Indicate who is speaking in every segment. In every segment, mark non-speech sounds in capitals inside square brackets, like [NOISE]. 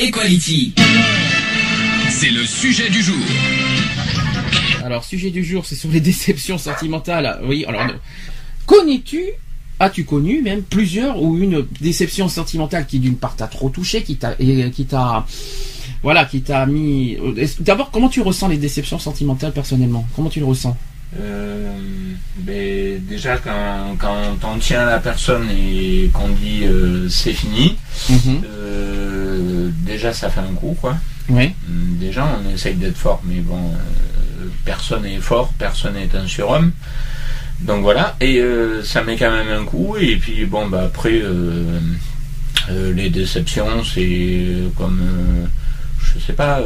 Speaker 1: Equality. C'est le sujet du jour.
Speaker 2: Alors, sujet du jour, c'est sur les [LAUGHS] déceptions sentimentales. Oui, alors, connais-tu, as-tu connu même plusieurs ou une déception sentimentale qui d'une part t'a trop touché, qui t'a, et qui t'a, voilà, qui t'a mis. est-ce- D'abord, comment tu ressens les déceptions sentimentales personnellement? Comment tu le ressens?
Speaker 3: Euh, ben, déjà, quand, quand on tient la personne et qu'on dit euh, c'est fini,
Speaker 2: Mhm.
Speaker 3: euh, déjà ça fait un coup, quoi.
Speaker 2: Oui.
Speaker 3: Déjà, on essaye d'être fort, mais bon, personne n'est fort, personne n'est un surhomme. Donc voilà, et ça met quand même un coup, et puis bon, bah après, les déceptions, c'est comme, je sais pas,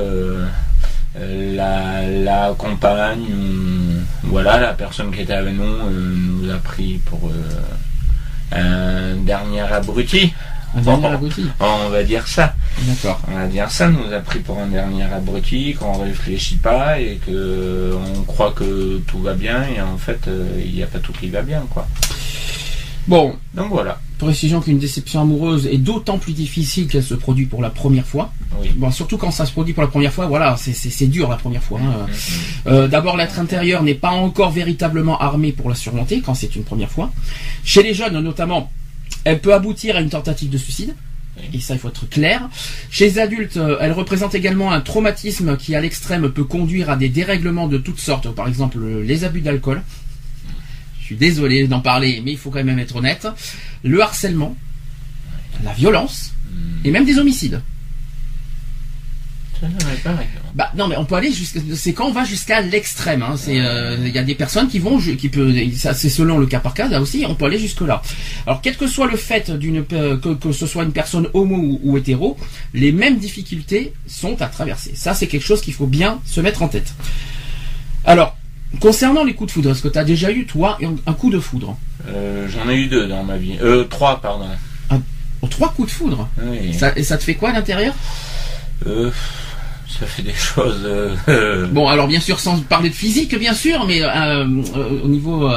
Speaker 3: la, la compagne, ou- voilà, la personne qui était avec nous euh, nous a pris pour euh, un dernier abruti.
Speaker 2: Un dernier
Speaker 3: Bon,
Speaker 2: abruti.
Speaker 3: On va dire ça.
Speaker 2: D'accord.
Speaker 3: On va dire ça, nous a pris pour un dernier abruti, qu'on réfléchit pas et que on croit que tout va bien et en fait euh, il n'y a pas tout qui va bien quoi.
Speaker 2: Bon,
Speaker 3: Donc voilà.
Speaker 2: Précision qu'une déception amoureuse est d'autant plus difficile qu'elle se produit pour la première fois.
Speaker 3: Oui.
Speaker 2: Bon, surtout quand ça se produit pour la première fois, voilà, c'est- dur la première fois. hein. Euh, D'abord, l'être intérieur n'est pas encore véritablement armé pour la surmonter quand c'est une première fois. Chez les jeunes, notamment, elle peut aboutir à une tentative de suicide. Et ça, il faut être clair. Chez les adultes, euh, elle représente également un traumatisme qui, à l'extrême, peut conduire à des dérèglements de toutes sortes. Par exemple, les abus d'alcool. Je suis désolé d'en parler, mais il faut quand même être honnête. Le harcèlement, la violence, et même des homicides. Bah non mais on peut aller jusqu'à c'est quand on va jusqu'à l'extrême hein. c'est euh, il y a des personnes qui vont qui peut ça c'est selon le cas par cas là aussi on peut aller jusque là. Alors quel que soit le fait d'une que, que ce soit une personne homo ou, ou hétéro, les mêmes difficultés sont à traverser. Ça c'est quelque chose qu'il faut bien se mettre en tête. Alors concernant les coups de foudre, est-ce que tu as déjà eu toi un, coup de foudre
Speaker 3: Euh, J'en ai eu deux dans ma vie. Euh, trois pardon.
Speaker 2: Oh, Trois coups de foudre.
Speaker 3: Oui.
Speaker 2: Ça, et ça te fait quoi à l'intérieur
Speaker 3: Euh, ça fait des choses. euh,
Speaker 2: Bon, alors bien sûr, sans parler de physique, bien sûr, mais au niveau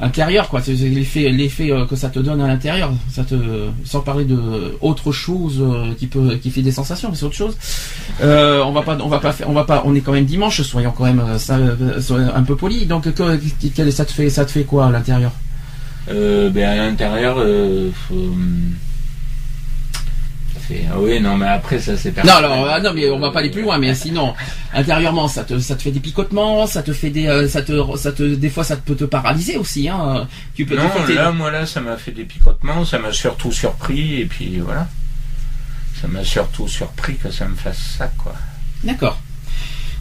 Speaker 2: intérieur, quoi, c'est l'effet, l'effet euh, que ça te donne à l'intérieur, sans parler de autre chose euh, qui peut, qui fait des sensations, mais c'est autre chose. Euh, on va pas, on va pas on va pas, on est quand même dimanche, soyons quand même ça, un peu poli. Donc, que- ça te fait, ça te fait quoi à l'intérieur?
Speaker 3: Ben à l'intérieur, fait- ah oui, non, mais après ça c'est
Speaker 2: Non, alors, ah, non, mais on va pas aller plus loin. Mais sinon, intérieurement, ça te, ça te fait des picotements, ça te fait des, euh, ça te, ça te, des fois, ça peut te paralyser aussi. Hein. Tu peux.
Speaker 3: Non, là, moi là, ça m'a fait des picotements, ça m'a surtout surpris et puis voilà. Ça m'a surtout surpris que ça me fasse ça, quoi.
Speaker 2: D'accord.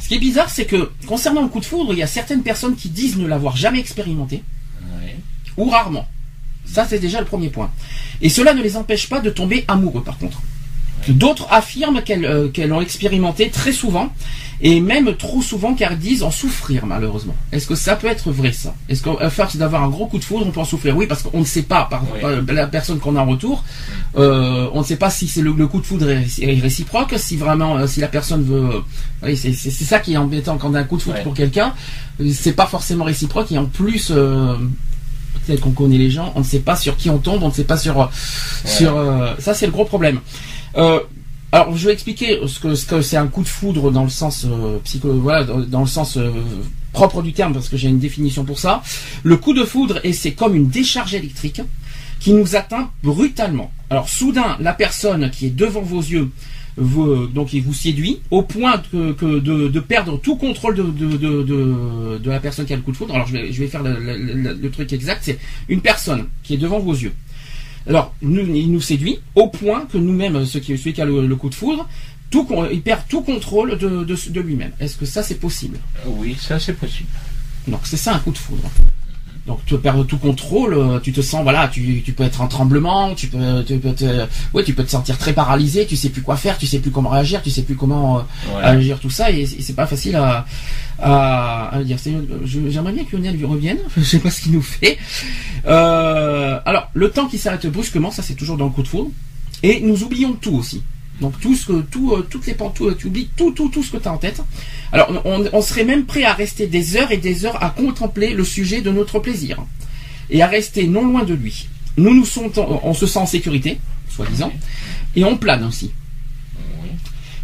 Speaker 2: Ce qui est bizarre, c'est que concernant le coup de foudre, il y a certaines personnes qui disent ne l'avoir jamais expérimenté ou rarement. Ça, c'est déjà le premier point. Et cela ne les empêche pas de tomber amoureux, par contre. D'autres affirment qu'elles euh, qu'elles l'ont expérimenté très souvent, et même trop souvent, car elles disent en souffrir, malheureusement. Est-ce que ça peut être vrai, ça? Est-ce qu'à force d'avoir un gros coup de foudre, on peut en souffrir? Oui, parce qu'on ne sait pas, par,
Speaker 3: Oui.
Speaker 2: par la personne qu'on a en retour, euh, on ne sait pas si c'est le, le coup de foudre est, est réciproque, si vraiment, euh, si la personne veut... euh, oui, c'est ça qui est embêtant quand on a un coup de foudre
Speaker 3: Ouais.
Speaker 2: pour quelqu'un, euh, c'est pas forcément réciproque, et en plus... euh, peut-être qu'on connaît les gens, on ne sait pas sur qui on tombe, on ne sait pas sur sur euh, ça c'est le gros problème. Euh, alors je vais expliquer ce que ce que c'est un coup de foudre dans le sens euh, psycho voilà dans, le sens euh, propre du terme parce que j'ai une définition pour ça. Le coup de foudre et c'est comme une décharge électrique qui nous atteint brutalement. Alors soudain la personne qui est devant vos yeux vous, donc il vous séduit au point que, de, perdre tout contrôle de, la personne qui a le coup de foudre. Alors je vais, faire le truc exact, c'est une personne qui est devant vos yeux. Alors nous, il nous séduit au point que nous-mêmes, ceux qui, celui qui a le, le coup de foudre, tout, il perd tout contrôle de, de, de lui-même. Est-ce que ça c'est possible?
Speaker 3: Oui, ça c'est possible.
Speaker 2: Donc c'est ça un coup de foudre. Donc tu perds tout contrôle, euh, tu te sens voilà, tu, tu peux être en tremblement, tu peux tu peux te ouais, tu peux te sentir très paralysé, tu sais plus quoi faire, tu sais plus comment réagir, tu sais plus comment euh,
Speaker 3: Ouais.
Speaker 2: agir tout ça et, et c'est pas facile à à, à dire. J'aimerais bien que Lionel lui revienne, [LAUGHS] je sais pas ce qu'il nous fait. Euh, alors le temps qui s'arrête brusquement, ça c'est toujours dans le coup de foudre et nous oublions tout aussi. Donc tout ce que tout euh, toutes les pantoufles, tu oublies tout tout tout ce que tu as en tête. Alors on, on serait même prêt à rester des heures et des heures à contempler le sujet de notre plaisir et à rester non loin de lui. Nous nous sentons, on se sent en sécurité, soi-disant, et on plane aussi.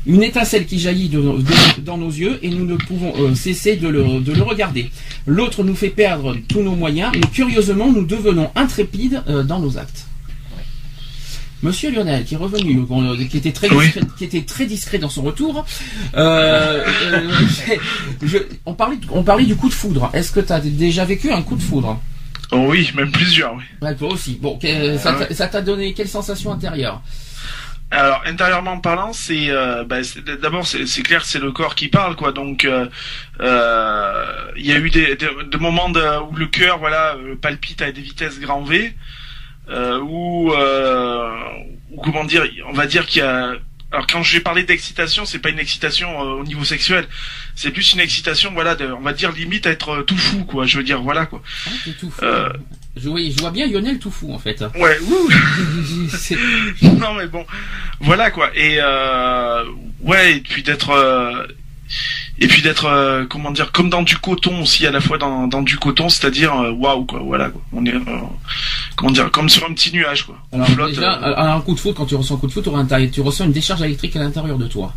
Speaker 2: Une étincelle qui jaillit de- de- dans nos yeux et nous ne pouvons euh, cesser de le, de le regarder. L'autre nous fait perdre tous nos moyens, mais curieusement nous devenons intrépides euh, dans nos actes. Monsieur Lionel, qui est revenu, euh, qui était très
Speaker 4: Oui.
Speaker 2: discret, qui était très discret dans son retour, euh, euh, je- on parlait, on parlait du coup de foudre. Est-ce que tu as déjà vécu un coup de foudre?
Speaker 4: Oh oui, même plusieurs, oui.
Speaker 2: Ouais, toi aussi. Bon, que- ça t'a- ça t'a donné quelle sensation intérieure?
Speaker 4: Alors intérieurement parlant, c'est euh, bah, c'est- d'abord c'est clair, c'est le corps qui parle, quoi. Donc euh, euh, il y a eu des, des, des moments de- où le cœur, voilà, euh, palpite à des vitesses grand V, euh, où, euh, où, comment dire, on va dire qu'il y a alors quand j'ai parlé d'excitation, c'est pas une excitation euh, au niveau sexuel, c'est plus une excitation, voilà, de, on va dire limite à être euh, tout fou, quoi. Je veux dire, voilà, quoi.
Speaker 2: Ah, t'es tout fou.
Speaker 4: Euh.
Speaker 2: Je, vois, je vois bien Lionel tout fou en fait.
Speaker 4: Ouais, ouh. [LAUGHS] Non mais bon, voilà quoi. Et euh, ouais, et puis d'être euh, et puis d'être euh, comment dire comme dans du coton aussi à la fois dans, dans du coton, c'est-à-dire euh, waouh quoi, voilà quoi. On est euh, comment dire comme sur un petit nuage quoi. On
Speaker 2: Alors
Speaker 4: flotte.
Speaker 2: déjà,
Speaker 4: euh,
Speaker 2: un un coup de foudre, quand tu ressens un coup de foudre, tu ressens une décharge électrique à l'intérieur de toi.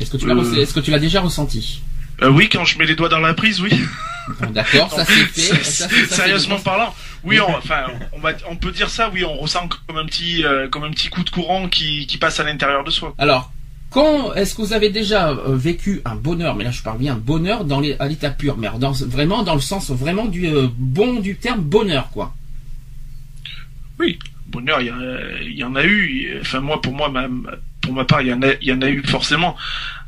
Speaker 2: Est-ce que tu l'as ressenti- est-ce que tu l'as déjà ressenti?
Speaker 4: Oui, quand je mets les doigts dans la prise, oui.
Speaker 2: Bon, D'accord, [LAUGHS] ça c'est fait. Ça, ça,
Speaker 4: Sérieusement parlant, oui, on, enfin, on va, on peut dire ça, oui, on ressent comme un petit, euh, comme un petit coup de courant qui, qui passe à l'intérieur de soi.
Speaker 2: Alors, quand est-ce que vous avez déjà euh, vécu un bonheur Mais là, je parle bien bonheur dans les, à l'état pur, mais vraiment dans le sens vraiment du euh, bon du terme bonheur, quoi?
Speaker 4: Oui, bonheur, il y, en a eu. Enfin, moi, pour moi, ma, pour ma part, il y en a, eu forcément.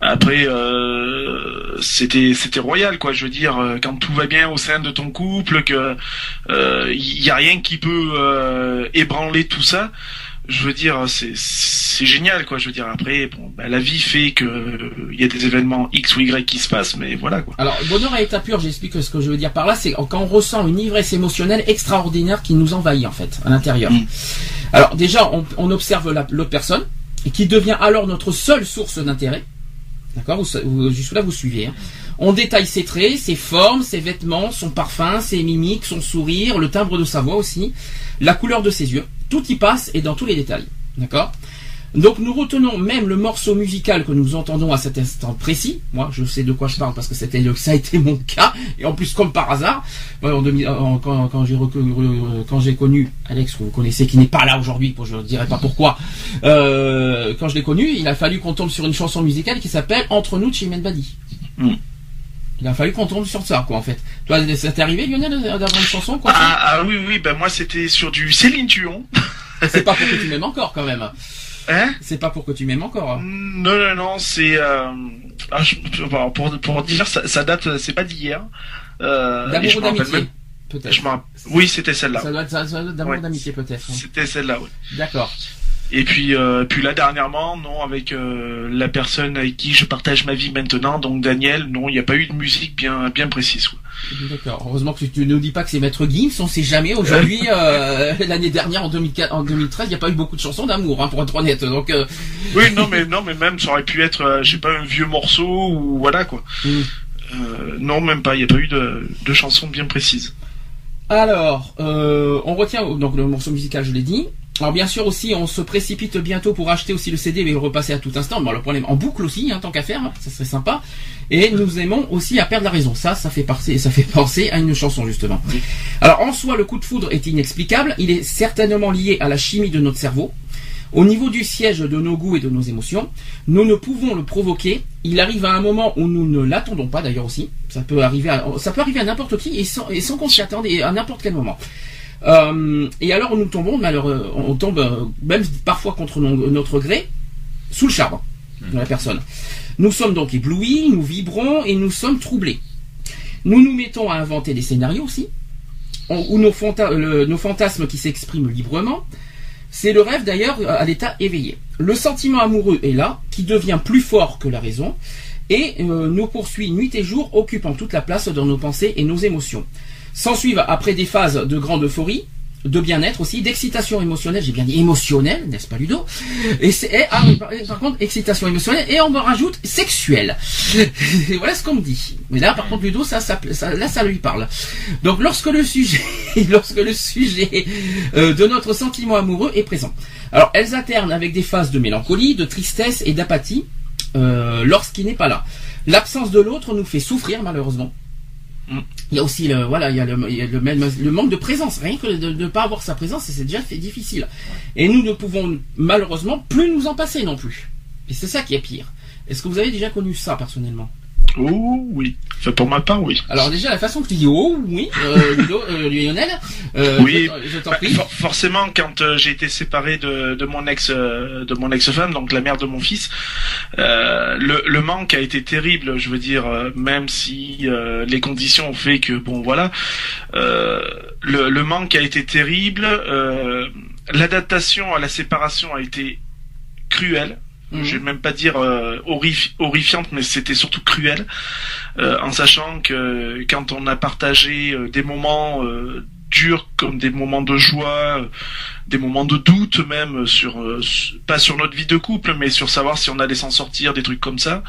Speaker 4: Après, euh, c'était, royal, quoi. Je veux dire, quand tout va bien au sein de ton couple, que il y a rien qui peut ébranler tout ça. Je veux dire, c'est, génial, quoi. Je veux dire, après, bon, bah, la vie fait que euh, il y a des événements X ou Y qui se passent, mais voilà, quoi.
Speaker 2: Alors, bonheur à état pur, j'explique ce que je veux dire par là, c'est quand on ressent une ivresse émotionnelle extraordinaire qui nous envahit en fait, à l'intérieur.
Speaker 4: Mm.
Speaker 2: Alors déjà, on, on observe la- l'autre personne, et qui devient alors notre seule source d'intérêt. D'accord? Jusque-là, vous suivez. hein. On détaille ses traits, ses formes, ses vêtements, son parfum, ses mimiques, son sourire, le timbre de sa voix aussi, la couleur de ses yeux. Tout y passe et dans tous les détails. D'accord? Donc nous retenons même le morceau musical que nous entendons à cet instant précis. Moi, je sais de quoi je parle parce que [LAUGHS] ça a été mon cas et en plus comme par hasard, euh, en 2000 en- quand, j'ai quand j'ai connu Alex que vous connaissez qui n'est pas là aujourd'hui, je ne dirai pas pourquoi. euh, quand je l'ai connu, il a fallu qu'on tombe sur une chanson musicale qui s'appelle Entre nous de Chimène Badi.
Speaker 4: Mm.
Speaker 2: Il a fallu qu'on tombe sur ça quoi en fait. Toi, ça t'est arrivé Lionel d'avoir une chanson quoi
Speaker 4: Ah, ah oui, oui, ben moi, c'était sur du Céline Dion. [LAUGHS]
Speaker 2: C'est pas pour que tu m'aimes encore quand même.
Speaker 4: Hein?
Speaker 2: C'est pas pour que tu m'aimes encore. hein.
Speaker 4: Non, non, non, c'est euh, ah, je- bon, pour pour dire ça, ça date, c'est pas d'hier. Euh,
Speaker 2: D'amour d'amitié
Speaker 4: même-
Speaker 2: Peut-être.
Speaker 4: Oui, c'était celle-là.
Speaker 2: Ça doit être, d'amour
Speaker 4: Ouais.
Speaker 2: d'amitié peut-être. hein.
Speaker 4: C'était celle-là, oui.
Speaker 2: D'accord.
Speaker 4: Et puis, euh, puis là dernièrement, non, avec euh, la personne avec qui je partage ma vie maintenant, donc Daniel, non, il n'y a pas eu de musique bien bien précise. Quoi.
Speaker 2: D'accord. Heureusement que tu, ne dis pas que c'est Maître Gims, on sait jamais. Aujourd'hui, [LAUGHS] euh, l'année dernière, en, 2004, en 2013, il n'y a pas eu beaucoup de chansons d'amour, hein, pour être honnête. Donc, euh, [LAUGHS]
Speaker 4: Oui, non, mais non, mais même ça aurait pu être, euh, je sais pas, un vieux morceau ou voilà quoi.
Speaker 2: Mm.
Speaker 4: Euh, non, même pas. Il n'y a pas eu de, de chanson bien précise.
Speaker 2: alors, euh, on retient donc le morceau musical, je l'ai dit. Alors bien sûr aussi, on se précipite bientôt pour acheter aussi le CD et le repasser à tout instant. Bon, le problème en boucle aussi, hein, tant qu'à faire, hein, ça serait sympa. Et nous aimons aussi à perdre la raison. Ça, ça fait penser, ça fait [LAUGHS] penser à une chanson justement. Alors en soi, le coup de foudre est inexplicable. Il est certainement lié à la chimie de notre cerveau. Au niveau du siège de nos goûts et de nos émotions, nous ne pouvons le provoquer. Il arrive à un moment où nous ne l'attendons pas d'ailleurs aussi. Ça peut arriver à, ça peut arriver à n'importe qui et sans, et sans qu'on s'y attende et à n'importe quel moment. Euh, et alors nous tombons, malheureux, on tombe euh, même parfois contre no- notre gré, sous le charme de la personne. Nous sommes donc éblouis, nous vibrons et nous sommes troublés. Nous nous mettons à inventer des scénarios aussi. ou nos, nos fantasmes qui s'expriment librement. C'est le rêve d'ailleurs à l'état éveillé. Le sentiment amoureux est là, qui devient plus fort que la raison, et euh, nous poursuit nuit et jour, occupant toute la place dans nos pensées et nos émotions. S'ensuivent après des phases de grande euphorie, de bien-être aussi, d'excitation émotionnelle, j'ai bien dit émotionnelle, n'est-ce pas Ludo? Et c'est ah, par, contre excitation émotionnelle et on me rajoute sexuelle. [LAUGHS] voilà ce qu'on me dit. Mais là par contre Ludo ça, ça, là ça lui parle. Donc lorsque le sujet [LAUGHS] lorsque le sujet euh, de notre sentiment amoureux est présent. Alors elles alternent avec des phases de mélancolie, de tristesse et d'apathie euh, lorsqu'il n'est pas là. L'absence de l'autre nous fait souffrir malheureusement. Il y a aussi le, voilà, il y a le, le, manque de présence. Rien que de ne pas avoir sa présence, c'est déjà difficile. Et nous ne pouvons malheureusement plus nous en passer non plus. Et c'est ça qui est pire. Est-ce que vous avez déjà connu ça personnellement?
Speaker 4: Oh oui. Enfin, pour ma part, oui.
Speaker 2: Alors déjà, la façon que tu dis oh oui, euh, [LAUGHS] euh Lionel,
Speaker 4: euh, oui. je, t'en bah, prie. forcément, quand euh, j'ai été séparé de, de mon ex, de mon ex-femme, donc la mère de mon fils, le, le, manque a été terrible. Je veux dire, même si les conditions ont fait que bon, voilà, le, le, manque a été terrible. L'adaptation à la séparation a été cruelle Mhm. Je vais même pas dire euh, horrifiante, mais c'était surtout cruel, euh, en sachant que quand on a partagé euh, des moments durs comme des moments de joie, des moments de doute même sur pas sur notre vie de couple, mais sur savoir si on allait s'en sortir, des trucs comme ça,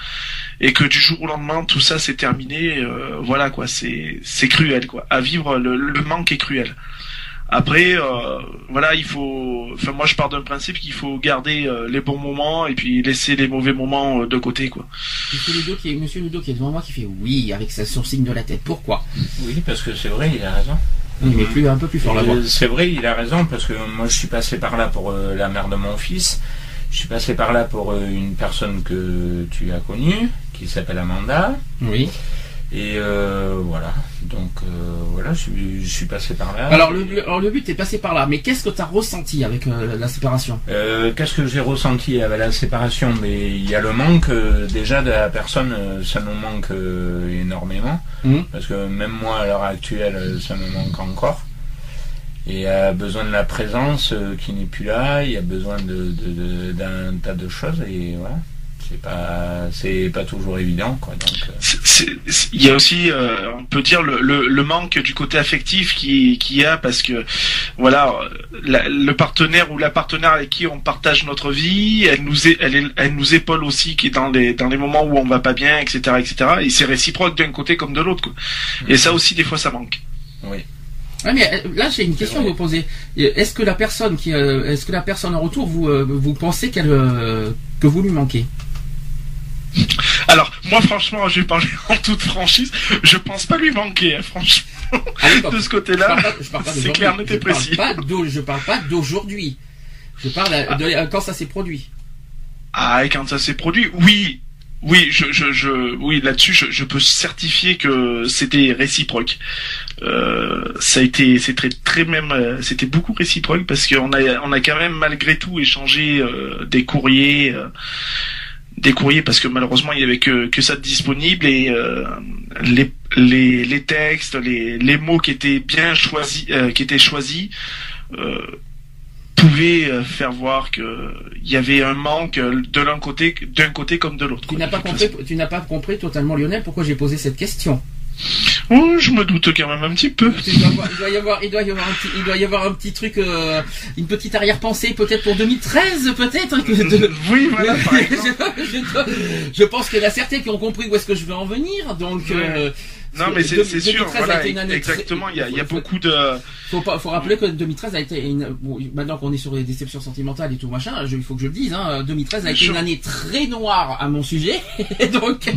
Speaker 4: et que du jour au lendemain tout ça s'est terminé, voilà quoi, c'est c'est cruel quoi. À vivre, le, le manque est cruel. Après, euh, voilà, il faut. Enfin, moi, je pars d'un principe qu'il faut garder euh, les bons moments et puis laisser les mauvais moments euh, de côté, quoi.
Speaker 2: Monsieur Ludo qui est, Monsieur Ludo qui est devant moi qui fait oui avec sa sourcing de la tête. Pourquoi?
Speaker 3: Oui, parce que c'est vrai, il a raison.
Speaker 2: Il est plus un peu plus fort là
Speaker 3: C'est vrai, il a raison parce que moi, je suis passé par là pour la mère de mon fils. Je suis passé par là pour une personne que tu as connue, qui s'appelle Amanda.
Speaker 2: Oui.
Speaker 3: Et euh, voilà, donc euh, voilà, je, suis passé par là.
Speaker 2: Alors le, alors le but est passé par là, mais qu'est-ce que tu as ressenti avec euh, la séparation?
Speaker 3: Qu'est-ce que j'ai ressenti avec la séparation? Mais il y a le manque déjà de la personne, ça nous manque énormément, mmh. parce que même moi à l'heure actuelle, ça me manque encore. Et il y a besoin de la présence qui n'est plus là, il y a besoin de, d'un tas de choses, et voilà c'est pas c'est pas toujours évident quoi donc
Speaker 4: euh. il y a aussi euh, on peut dire le, le, manque du côté affectif qui qui y a parce que voilà le partenaire ou la partenaire avec qui on partage notre vie elle nous elle, elle nous épaule aussi qui est dans les dans les moments où on va pas bien etc etc et c'est réciproque d'un côté comme de l'autre et ça aussi des fois ça manque
Speaker 3: oui
Speaker 2: mais euh, là j'ai une question à vous poser. Est-ce que la personne qui, est-ce que la personne en retour, vous, vous pensez qu'elle, que vous lui manquez?
Speaker 4: Alors, moi, franchement, je vais parler [LAUGHS] en toute franchise. Je pense pas lui manquer, hein, franchement. Ah de ce côté-là, c'est clair, n'était précis.
Speaker 2: je parle pas d'aujourd'hui. Je parle de, quand ça s'est produit.
Speaker 4: Ah, et quand ça s'est produit, oui. Oui, je, je, je oui, là-dessus, je, peux certifier que c'était réciproque. Euh, ça a été, c'était très même, euh, c'était beaucoup réciproque parce qu'on a, on a quand même malgré tout échangé euh, des courriers des courriers parce que malheureusement il y avait que, que ça de disponible et euh, les, les, les textes, les, les mots qui étaient bien choisis, euh, qui étaient choisis, euh, pouvaient faire voir que il y avait un manque de l'un côté, d'un côté comme de l'autre.
Speaker 2: Tu n'as pas compris, tu n'as pas compris totalement Lionel pourquoi j'ai posé cette question.
Speaker 4: Oh, je me doute quand même un petit peu.
Speaker 2: Il doit, y avoir, un petit, truc, euh, une petite arrière-pensée peut-être pour 2013, peut-être.
Speaker 4: Oui, voilà. [LAUGHS]
Speaker 2: je, pense qu'il y en a certains qui ont compris où est-ce que je veux en venir, donc. Euh,
Speaker 4: non, mais c'est sûr, voilà, exactement. Il y y a beaucoup de.
Speaker 2: Faut, faut rappeler que 2013 a été une, maintenant qu'on est sur les déceptions sentimentales et tout machin, il faut que je le dise, hein, 2013 a été une année très noire à mon sujet, [LAUGHS] donc,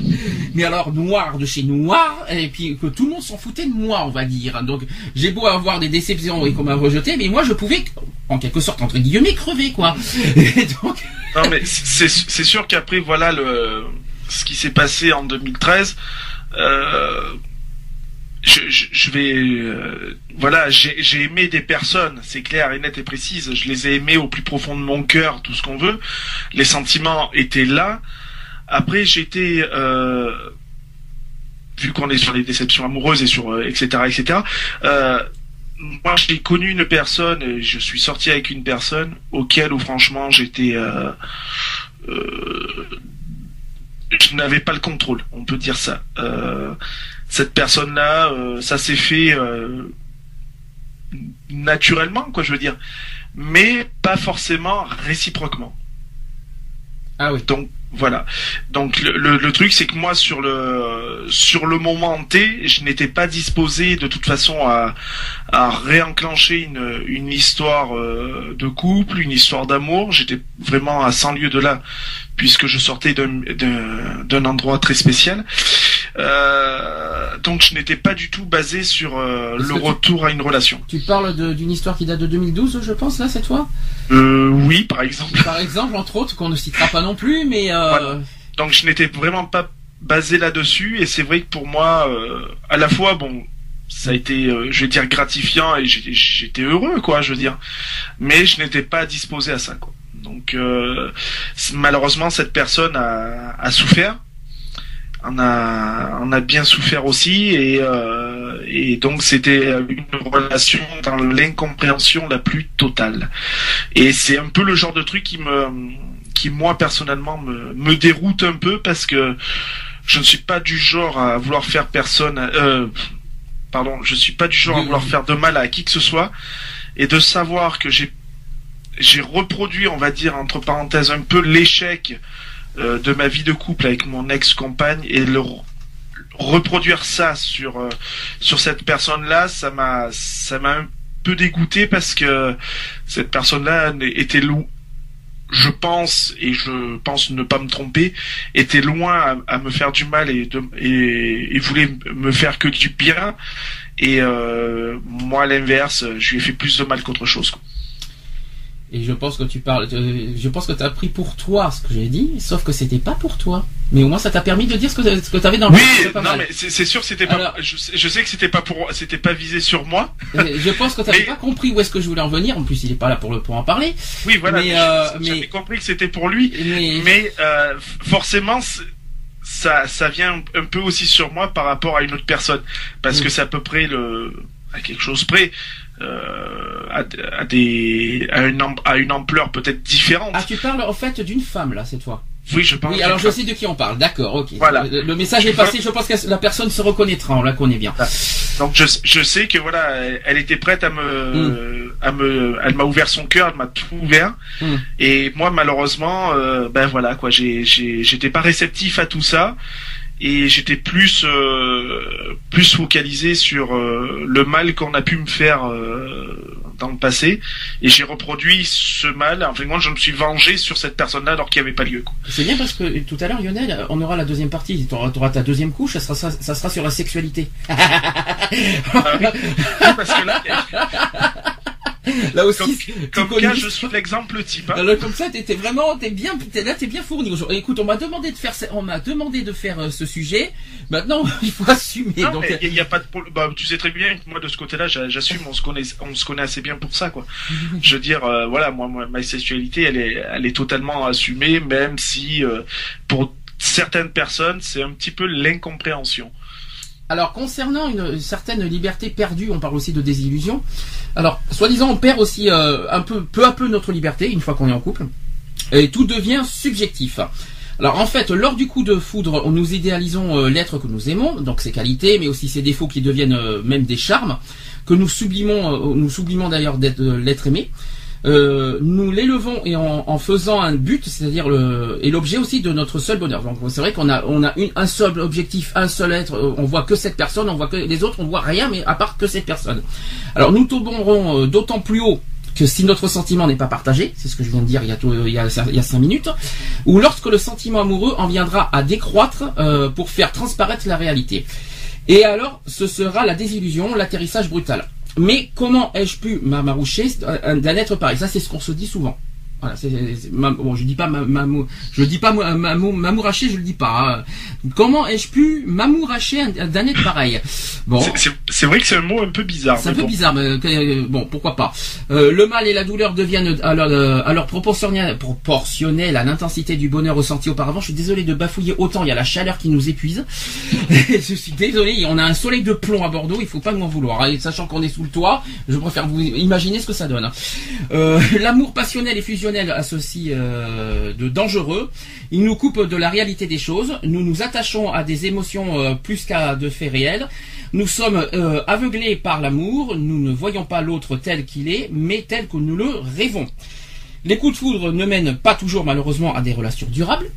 Speaker 2: mais alors noir de chez noir, et puis que tout le monde s'en foutait de moi, on va dire. Donc, j'ai beau avoir des déceptions et qu'on m'a rejeté, mais moi je pouvais, en quelque sorte entre guillemets, crever quoi. [LAUGHS]
Speaker 4: donc... Non, mais c'est sûr qu'après voilà le ce qui s'est passé en 2013 euh, je, je, vais euh, voilà j'ai aimé des personnes c'est clair et net et précise je les ai aimées au plus profond de mon cœur tout ce qu'on veut. Les sentiments étaient là. Après j'étais euh, vu qu'on est sur les déceptions amoureuses et sur etc etc moi j'ai connu une personne, je suis sorti avec une personne auquel où franchement j'étais, euh, euh, je n'avais pas le contrôle, on peut dire ça. Euh, cette personne-là, euh, ça s'est fait euh, naturellement, quoi, je veux dire, mais pas forcément réciproquement.
Speaker 2: Ah oui.
Speaker 4: Donc voilà. Donc le, le, truc c'est que moi sur le sur le moment T, je n'étais pas disposé de toute façon à, à réenclencher une, une histoire euh, de couple, une histoire d'amour. J'étais vraiment à 100 lieues de là puisque je sortais d'un endroit très spécial. Euh, donc je n'étais pas du tout basé sur euh, le
Speaker 2: tu-
Speaker 4: retour à une relation.
Speaker 2: Tu parles d'une histoire qui date de 2012, je pense, là, cette fois?
Speaker 4: Euh, oui, par exemple.
Speaker 2: Par exemple, entre autres, qu'on ne citera pas non plus, mais... Euh,
Speaker 4: Voilà. Donc je n'étais vraiment pas basé là-dessus et c'est vrai que pour moi, euh, à la fois, bon, ça a été, euh, je vais dire, gratifiant et j'étais heureux, quoi, je veux dire, mais je n'étais pas disposé à ça, quoi. Donc euh, malheureusement, cette personne a, a souffert. On a, on a bien souffert aussi et, euh, et donc c'était une relation dans l'incompréhension la plus totale. Et c'est un peu le genre de truc qui me, qui moi personnellement me, me déroute un peu parce que je ne suis pas du genre à vouloir faire personne, euh, pardon, je suis pas du genre à vouloir faire de mal à qui que ce soit et de savoir que j'ai j'ai reproduit, on va dire entre parenthèses, un peu l'échec euh, de ma vie de couple avec mon ex-compagne et le re- reproduire ça sur euh, sur cette personne-là, ça m'a ça m'a un peu dégoûté parce que cette personne-là était lou je pense et je pense ne pas me tromper était loin à, me faire du mal et, voulait me faire que du bien et euh, moi l'inverse je lui ai fait plus de mal qu'autre chose.
Speaker 2: Et je pense que tu parles, euh, je pense que tu as pris pour toi ce que j'ai dit, sauf que c'était pas pour toi. Mais au moins ça t'a permis de dire ce que, ce que tu avais dans le
Speaker 4: Oui, non
Speaker 2: mal.
Speaker 4: mais c'est sûr c'était pas
Speaker 2: Alors-
Speaker 4: je, sais- je sais que c'était pas pour c'était pas visé sur moi.
Speaker 2: Euh, Je pense que tu n'avais
Speaker 4: Mais-
Speaker 2: pas compris où est-ce que je voulais en venir. En plus, il est pas là pour, le, pour en parler.
Speaker 4: Oui, voilà,
Speaker 2: Mais,
Speaker 4: mais,
Speaker 2: euh,
Speaker 4: j'avais
Speaker 2: mais-
Speaker 4: compris que c'était pour lui
Speaker 2: Mais,
Speaker 4: mais euh, forcément ça ça vient un peu aussi sur moi par rapport à une autre personne parce
Speaker 2: Mm.
Speaker 4: que c'est à peu près le à quelque chose près à, à des à une am- à une ampleur peut-être différente.
Speaker 2: ah, tu parles en fait d'une femme là cette fois.
Speaker 4: oui, je pense.
Speaker 2: Oui, alors je sais de qui on parle. D'accord, ok.
Speaker 4: Voilà.
Speaker 2: Le, le message est passé. Je pense que la personne se reconnaîtra. On la connaît bien.
Speaker 4: Donc je, je sais que voilà, elle, était prête à me, à me, elle m'a ouvert son cœur, elle m'a tout ouvert.
Speaker 2: Mm.
Speaker 4: Et moi malheureusement, euh, ben voilà quoi, j'ai, j'étais pas réceptif à tout ça et j'étais plus, euh, plus focalisé sur euh, le mal qu'on a pu me faire euh, dans le passé et j'ai reproduit ce mal. En fin de compte, je me suis vengé sur cette personne-là alors qu'il n'y avait pas lieu.
Speaker 2: C'est bien parce que tout à l'heure, Lionel, on aura la deuxième partie. Tu auras, ta deuxième couche. Ça sera, ça, ça sera sur la sexualité.
Speaker 4: Ah oui. Parce que là,
Speaker 2: là aussi,
Speaker 4: comme, cas, je suis l'exemple type. hein.
Speaker 2: Alors, comme ça, t'étais vraiment, t'es bien, t'es là, t'es bien fourni aujourd'hui. Écoute, on m'a demandé de faire, ce- on m'a demandé de faire euh, ce sujet. Maintenant, [LAUGHS] il faut assumer.
Speaker 4: Non,
Speaker 2: donc,
Speaker 4: il y, a pas de bah, tu sais très bien que moi de ce côté-là, j'a- j'assume, on se connaît, on se connaît assez bien pour ça, quoi. [LAUGHS] Je veux dire, euh, voilà, moi, moi, ma sexualité, elle est, elle est totalement assumée, même si euh, pour certaines personnes, c'est un petit peu l'incompréhension.
Speaker 2: Alors concernant une certaine liberté perdue, on parle aussi de désillusion. Alors, soi-disant, on perd aussi euh, un peu, peu à peu notre liberté une fois qu'on est en couple, et tout devient subjectif. Alors en fait, lors du coup de foudre, nous idéalisons euh, l'être que nous aimons, donc ses qualités, mais aussi ses défauts qui deviennent euh, même des charmes, que nous sublimons, d'ailleurs d'être l'être aimé. Euh, nous l'élevons et en, faisant un but, c'est-à-dire et l'objet aussi de notre seul bonheur. Donc c'est vrai qu'on a on a un seul objectif, un seul être. euh, On voit que cette personne, on voit que les autres, on voit rien, mais à part que cette personne. Alors nous tomberons euh, d'autant plus haut que si notre sentiment n'est pas partagé, c'est ce que je viens de dire il y a, tout- cinq minutes, ou lorsque le sentiment amoureux en viendra à décroître pour faire transparaître la réalité. Et alors, ce sera la désillusion, l'atterrissage brutal. Mais comment ai-je pu m'amaroucher d'un d'un être pareil? Ça, c'est ce qu'on se dit souvent. Voilà, bon, je dis pas mamou- je dis pas mamou- m'amouracher, je le dis pas. hein. Comment ai-je pu m'amouracher un- d'un être pareil? Bon,
Speaker 4: C'est- vrai que c'est un mot un peu bizarre.
Speaker 2: c'est un peu bizarre, mais euh, bon, pourquoi pas. Euh, le mal et la douleur deviennent alors, euh, alors proportionnels, proportionnels à l'intensité du bonheur ressenti auparavant. Je suis désolé de bafouiller autant, il y a la chaleur qui nous épuise. [LAUGHS] je suis désolé, on a un soleil de plomb à Bordeaux, il faut pas m'en vouloir. hein. Et sachant qu'on est sous le toit, je préfère vous imaginer ce que ça donne. Euh, L'amour passionnel et fusionnel associe euh, de dangereux. Il nous coupe de la réalité des choses. Nous nous attachons à des émotions euh, plus qu'à de faits réels. Nous sommes euh, aveuglés par l'amour. Nous ne voyons pas l'autre tel qu'il est, mais tel que nous le rêvons. Les coups de foudre ne mènent pas toujours malheureusement à des relations durables.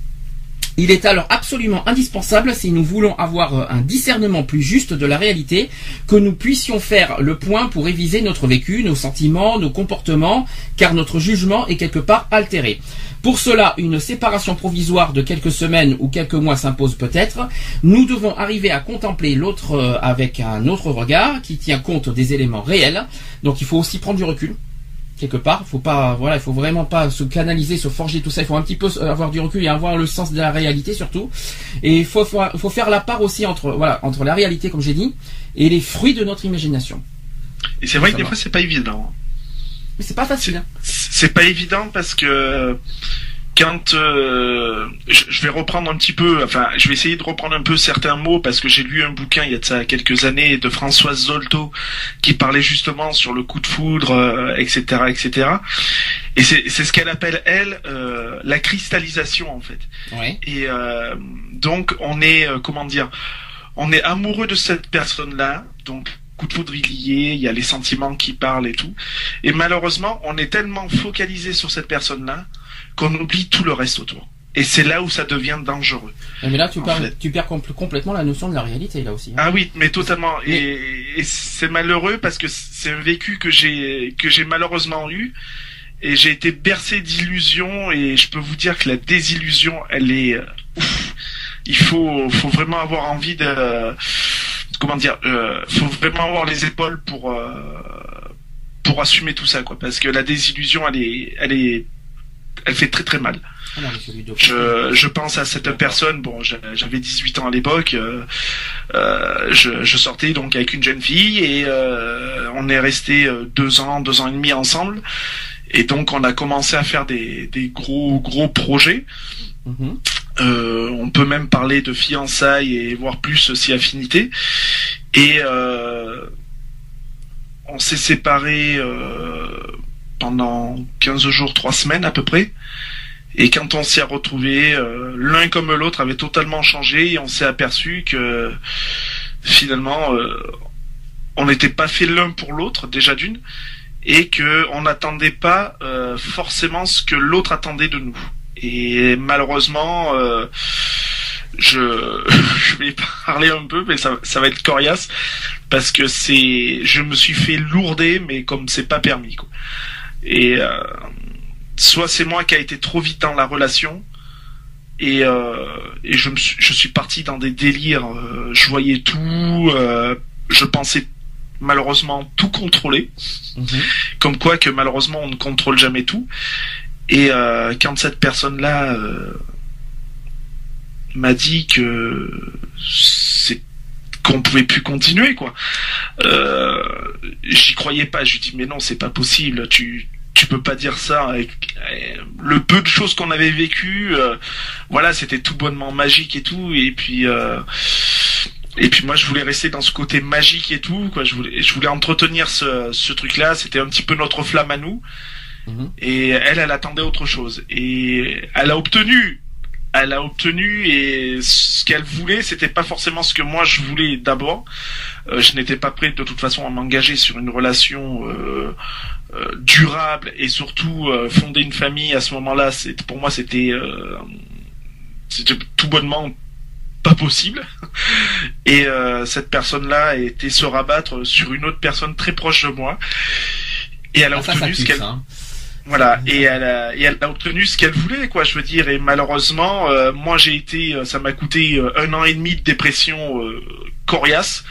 Speaker 2: Il est alors absolument indispensable, si nous voulons avoir euh, un discernement plus juste de la réalité, que nous puissions faire le point pour réviser notre vécu, nos sentiments, nos comportements, car notre jugement est quelque part altéré. Pour cela, une séparation provisoire de quelques semaines ou quelques mois s'impose peut-être. Nous devons arriver à contempler l'autre euh, avec un autre regard qui tient compte des éléments réels. Donc il faut aussi prendre du recul quelque part. Faut pas, voilà, il faut vraiment pas se canaliser, se forger tout ça. Il faut un petit peu euh, avoir du recul et avoir le sens de la réalité surtout. Et il faut, faut, faut faire la part aussi entre, voilà, entre la réalité, comme j'ai dit, et les fruits de notre imagination.
Speaker 4: Et c'est vrai que des fois c'est pas évident.
Speaker 2: Mais c'est pas facile. hein.
Speaker 4: C'est pas évident parce que quand euh, je je vais reprendre un petit peu, enfin, je vais essayer de reprendre un peu certains mots parce que j'ai lu un bouquin il y a de ça quelques années de Françoise Zolto qui parlait justement sur le coup de foudre, euh, etc., etc. Et c'est c'est ce qu'elle appelle elle euh, la cristallisation en fait.
Speaker 2: Ouais.
Speaker 4: Et euh, donc on est euh, comment dire, on est amoureux de cette personne-là, donc coup de foudre il y est, il y a les sentiments qui parlent et tout. Et malheureusement, on est tellement focalisé sur cette personne-là qu'on oublie tout le reste autour. Et c'est là où ça devient dangereux.
Speaker 2: Mais là, tu perds,
Speaker 4: fait.
Speaker 2: tu perds compl- complètement la notion de la réalité là aussi. hein.
Speaker 4: Ah oui, mais totalement.
Speaker 2: Mais-
Speaker 4: Et, et c'est malheureux parce que c'est un vécu que j'ai que j'ai malheureusement eu. Et j'ai été bercé d'illusions et je peux vous dire que la désillusion, elle est euh, ouf. Il faut faut vraiment avoir envie de comment dire, euh, faut vraiment avoir les épaules pour euh, pour assumer tout ça quoi parce que la désillusion elle est elle est elle fait très très mal.
Speaker 2: Ah non,
Speaker 4: Je, je pense à cette personne. Bon, j'a- j'avais 18 ans à l'époque. euh, euh, je, je sortais donc avec une jeune fille et euh, on est resté deux ans, deux ans et demi ensemble. Et donc on a commencé à faire des, des gros gros projets.
Speaker 2: Mhm.
Speaker 4: Euh, on peut même parler de fiançailles et voire plus si affinité. Et euh, on s'est séparés euh, pendant 15 jours, 3 semaines à peu près. Et quand on s'y est retrouvés, euh, l'un comme l'autre avait totalement changé et on s'est aperçu que finalement euh, on n'était pas fait l'un pour l'autre déjà d'une et que on n'attendait pas euh, forcément ce que l'autre attendait de nous. Et malheureusement, je, [LAUGHS] je vais parler un peu, mais ça, ça va être coriace parce que c'est, je me suis fait lourder, mais comme c'est pas permis. Quoi. Et euh, soit c'est moi qui a été trop vite dans la relation, et, euh, et je, me suis, je suis parti dans des délires. euh, je voyais tout, euh, je pensais malheureusement tout contrôler
Speaker 2: Mhm.
Speaker 4: comme quoi que malheureusement on ne contrôle jamais tout. Et euh, quand cette personne-là euh, m'a dit que c'est qu'on pouvait plus continuer, quoi, euh, j'y croyais pas. Je lui dis mais non, c'est pas possible. Tu tu peux pas dire ça avec euh, le peu de choses qu'on avait vécu. euh, voilà, c'était tout bonnement magique et tout. Et puis euh, et puis moi je voulais rester dans ce côté magique et tout quoi je voulais je voulais entretenir ce, ce truc là c'était un petit peu notre flamme à nous
Speaker 2: Mhm.
Speaker 4: et elle elle attendait autre chose et elle a obtenu elle a obtenu et ce qu'elle voulait c'était pas forcément ce que moi je voulais d'abord. Euh, je n'étais pas prêt de toute façon à m'engager sur une relation euh, euh, durable et surtout fonder une famille à ce moment-là c'est pour moi c'était tout bonnement pas possible. [LAUGHS] Et cette personne-là a été se rabattre sur une autre personne très proche de moi. Et elle a
Speaker 2: Ah, ça, ça
Speaker 4: obtenu ce qu'elle
Speaker 2: hein.
Speaker 4: Voilà, et elle a, et elle a obtenu ce qu'elle voulait, quoi, je veux dire. Et malheureusement, euh, moi j'ai été, euh, ça m'a coûté euh, un an et demi de dépression euh, coriace.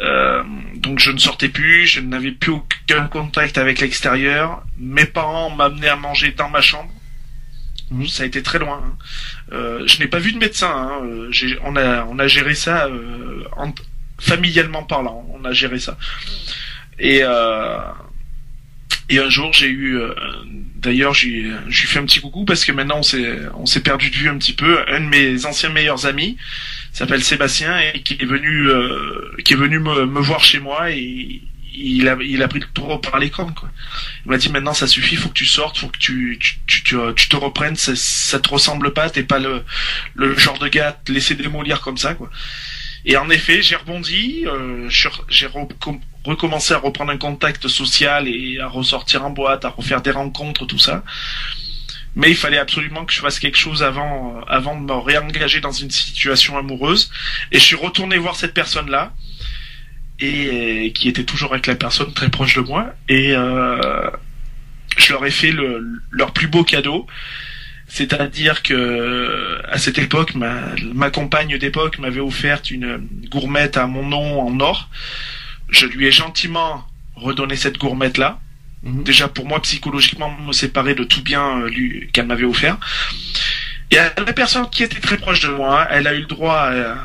Speaker 4: Euh, donc je ne sortais plus, je n'avais plus aucun contact avec l'extérieur. Mes parents m'amenaient à manger dans ma chambre.
Speaker 2: Mhm.
Speaker 4: Ça a été très loin. hein. Euh, je n'ai pas vu de médecin. hein. On a on a géré ça euh, en- familialement parlant. On a géré ça. Et et un jour j'ai eu euh, d'ailleurs j'ai j'ai fait un petit coucou parce que maintenant on s'est on s'est perdu de vue un petit peu. Un de mes anciens meilleurs amis s'appelle Sébastien et qui est venu euh, qui est venu me, me voir chez moi et il a il a pris le taureau par les cornes quoi. Il m'a dit maintenant ça suffit, faut que tu sortes, faut que tu tu, tu, tu, te reprennes, ça, ça te ressemble pas, t'es pas le le genre de gars à te laisser démolir comme ça quoi. Et en effet, j'ai rebondi, euh, j'ai recom- recommencé à reprendre un contact social et à ressortir en boîte, à refaire des rencontres, tout ça. Mais il fallait absolument que je fasse quelque chose avant, euh, avant de me réengager dans une situation amoureuse. Et je suis retourné voir cette personne-là, et qui était toujours avec la personne très proche de moi. Et euh, je leur ai fait le, leur plus beau cadeau. C'est-à-dire que à cette époque, ma compagne d'époque m'avait offert une gourmette à mon nom en or. Je lui ai gentiment redonné cette gourmette-là.
Speaker 2: Mhm.
Speaker 4: Déjà pour moi psychologiquement me séparer de tout bien euh, qu'elle m'avait offert. Et la personne qui était très proche de moi, elle a eu le droit à,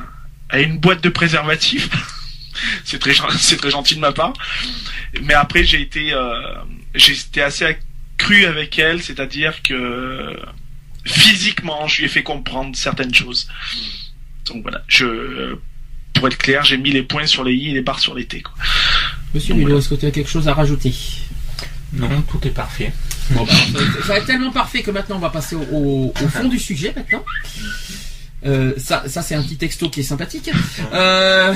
Speaker 4: à une boîte de préservatifs. [LAUGHS] c'est très c'est très gentil de ma part. Mais après j'ai été euh, j'ai été assez accru avec elle, c'est-à-dire que physiquement je lui ai fait comprendre certaines choses. Donc voilà, je pour être clair, j'ai mis les points sur les i et les barres sur les t. Quoi.
Speaker 2: Monsieur
Speaker 4: Voilà.
Speaker 2: Ludo, est-ce que tu as quelque chose à rajouter?
Speaker 3: Non, tout est parfait.
Speaker 2: Bon, bah, ça, va être, tellement parfait que maintenant on va passer au, au- au fond du sujet maintenant. Euh, ça, ça c'est un petit texto qui est sympathique. Euh,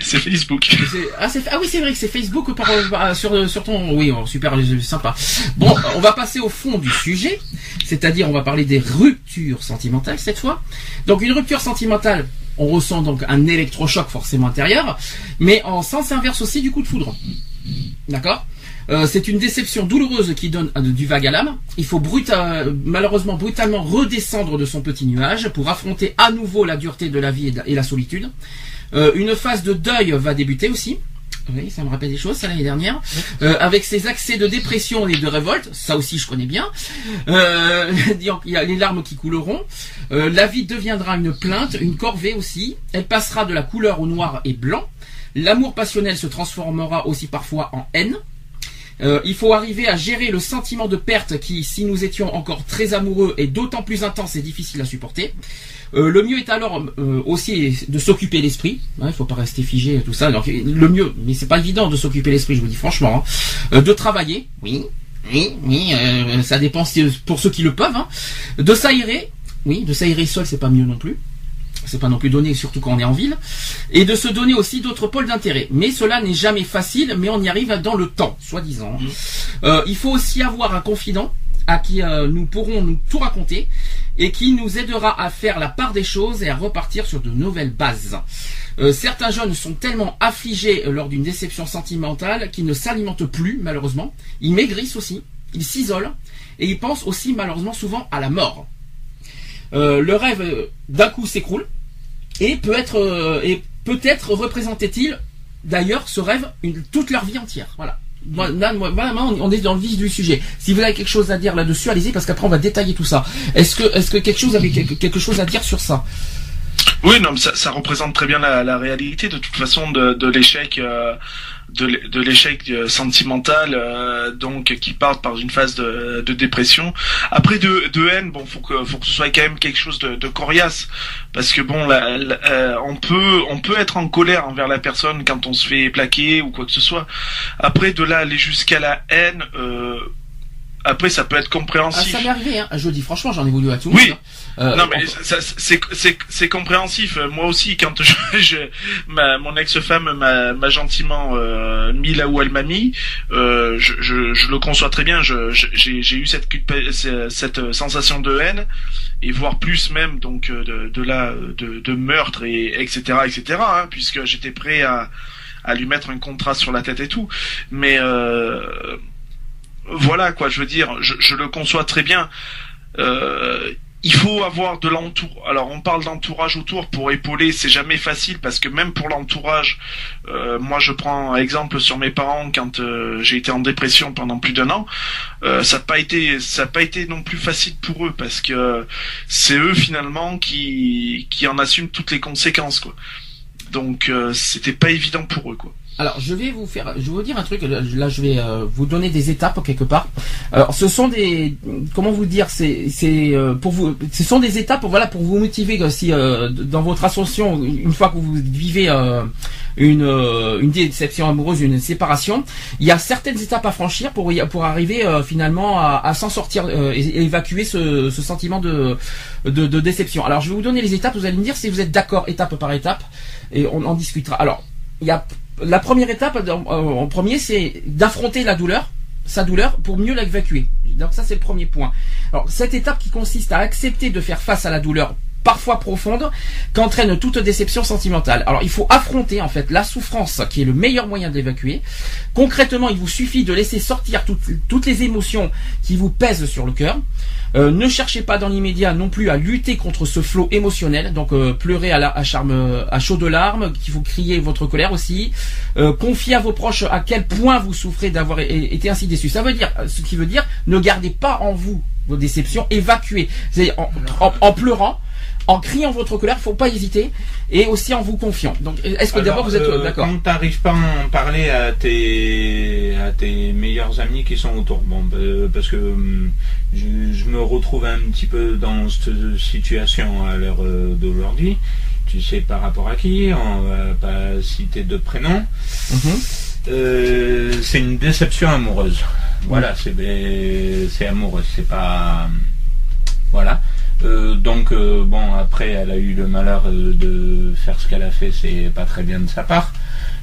Speaker 4: C'est Facebook. [LAUGHS]
Speaker 2: ah, ah oui, c'est vrai que c'est Facebook par, par- sur, sur ton. Oui, oh, super, euh, sympa. Bon, on va passer au fond du sujet, c'est-à-dire on va parler des ruptures sentimentales cette fois. Donc une rupture sentimentale, on ressent donc un électrochoc forcément intérieur, mais en sens inverse aussi du coup de foudre. D'accord? Euh, c'est une déception douloureuse qui donne euh, du vague à l'âme. Il faut bruta- malheureusement brutalement redescendre de son petit nuage pour affronter à nouveau la dureté de la vie et la solitude. Euh, une phase de deuil va débuter aussi. Oui, ça me rappelle des choses, ça l'année dernière. Euh, avec ses accès de dépression et de révolte, ça aussi je connais bien. Euh, [LAUGHS] qu'il y a les larmes qui couleront. Euh, la vie deviendra une plainte, une corvée aussi. Elle passera de la couleur au noir et blanc. L'amour passionnel se transformera aussi parfois en haine. Euh, il faut arriver à gérer le sentiment de perte qui, si nous étions encore très amoureux, est d'autant plus intense et difficile à supporter. Euh, le mieux est alors euh, aussi de s'occuper l'esprit. Il ne faut pas rester figé et tout ça. Le mieux, mais c'est pas évident de s'occuper l'esprit, je vous dis franchement. hein. De travailler, oui, oui, oui, ça dépend pour ceux qui le peuvent. hein. De s'aérer, oui, de s'aérer seul, c'est pas mieux non plus. C'est pas non plus donné, surtout quand on est en ville. Et de se donner aussi d'autres pôles d'intérêt. Mais cela n'est jamais facile, mais on y arrive dans le temps, soi-disant. Euh, il faut aussi avoir un confident à qui euh, nous pourrons nous tout raconter et qui nous aidera à faire la part des choses et à repartir sur de nouvelles bases. Euh, certains jeunes sont tellement affligés lors d'une déception sentimentale qu'ils ne s'alimentent plus, malheureusement. Ils maigrissent aussi, ils s'isolent et ils pensent aussi malheureusement souvent à la mort. Euh, le rêve euh, d'un coup s'écroule et peut être euh, et peut-être représentait-il d'ailleurs ce rêve toute leur vie entière. Voilà. On est dans le vif du sujet. Si vous avez quelque chose à dire là-dessus, allez-y parce qu'après on va détailler tout ça. Est-ce que quelque chose avait quelque, chose à dire sur ça?
Speaker 4: Oui, non, mais ça, représente très bien la, réalité de toute façon de, l'échec, de, l'é- de l'échec euh, sentimental, euh, donc qui part par une phase de, de dépression. Après de, de haine, bon, faut que faut que ce soit quand même quelque chose de, de coriace, parce que bon, la- euh, on peut on peut être en colère envers la personne quand on se fait plaquer ou quoi que ce soit. Après de là aller jusqu'à la haine. Euh, après, ça peut être
Speaker 2: ah,
Speaker 4: compréhensif.
Speaker 2: Ça m'est arrivé. Hein. Je dis franchement, j'en ai voulu à tout le
Speaker 4: Oui.
Speaker 2: monde. hein. Euh,
Speaker 4: Non mais
Speaker 2: on-
Speaker 4: c'est c'est c'est compréhensif. Moi aussi, quand je, [LAUGHS] je ma, mon ex-femme m'a gentiment euh, mis là où elle m'a mis, euh, je, je, je le conçois très bien. J'ai j'ai eu cette cette sensation de haine et voire plus même donc euh, de de là de, de meurtre et etc etc hein, puisque j'étais prêt à à lui mettre un contrat sur la tête et tout. Mais euh, voilà quoi, je veux dire, je, le conçois très bien. Euh, il faut avoir de l'entour. Alors on parle d'entourage autour pour épauler, c'est jamais facile parce que même pour l'entourage, euh, moi je prends exemple sur mes parents quand euh, j'ai été en dépression pendant plus d'un an, ça n'a pas été ça pas été non plus facile pour eux parce que c'est eux finalement qui qui en assument toutes les conséquences quoi. Donc c'était pas évident pour eux quoi.
Speaker 2: Alors, je vais vous faire, je vais vous dire un truc. Là, je vais euh, vous donner des étapes quelque part. Alors, ce sont des, comment vous dire, c'est, c'est euh, pour vous, ce sont des étapes, voilà, pour vous motiver aussi euh, dans votre ascension. Une fois que vous vivez une, une déception amoureuse, une séparation, il y a certaines étapes à franchir pour pour arriver finalement à, à s'en sortir et, évacuer ce, ce sentiment de, de, de déception. Alors, je vais vous donner les étapes. Vous allez me dire si vous êtes d'accord étape par étape et on en discutera. Alors, il y a la première étape en, premier, c'est d'affronter la douleur, sa douleur, pour mieux l'évacuer. Donc ça, c'est le premier point. Alors cette étape qui consiste à accepter de faire face à la douleur parfois profonde qu'entraîne toute déception sentimentale. Alors il faut affronter en fait la souffrance qui est le meilleur moyen d'évacuer. Concrètement, il vous suffit de laisser sortir toutes, toutes les émotions qui vous pèsent sur le cœur. Euh, ne cherchez pas dans l'immédiat non plus à lutter contre ce flot émotionnel, donc euh, pleurer à, la, à, charme, à chaud de larmes, qu'il faut crier votre colère aussi. Euh, confiez à vos proches à quel point vous souffrez d'avoir été ainsi déçu. Ça veut dire, ce qui veut dire, ne gardez pas en vous vos déceptions, évacuez. En, en, en pleurant, en criant votre colère, faut pas hésiter, et aussi en vous confiant. Donc, est-ce que d'abord vous êtes euh, d'accord
Speaker 3: Quand t'arrives pas à en parler à tes à tes meilleurs amis qui sont autour, bon, bah, parce que hum, je, me retrouve un petit peu dans cette situation à l'heure euh, d'aujourd'hui. Tu sais par rapport à qui On va pas citer de prénom. Mhm. Euh, c'est une déception amoureuse. Voilà, c'est c'est amoureux, c'est pas voilà. Euh, donc euh, bon après elle a eu le malheur euh, de faire ce qu'elle a fait c'est pas très bien de sa part.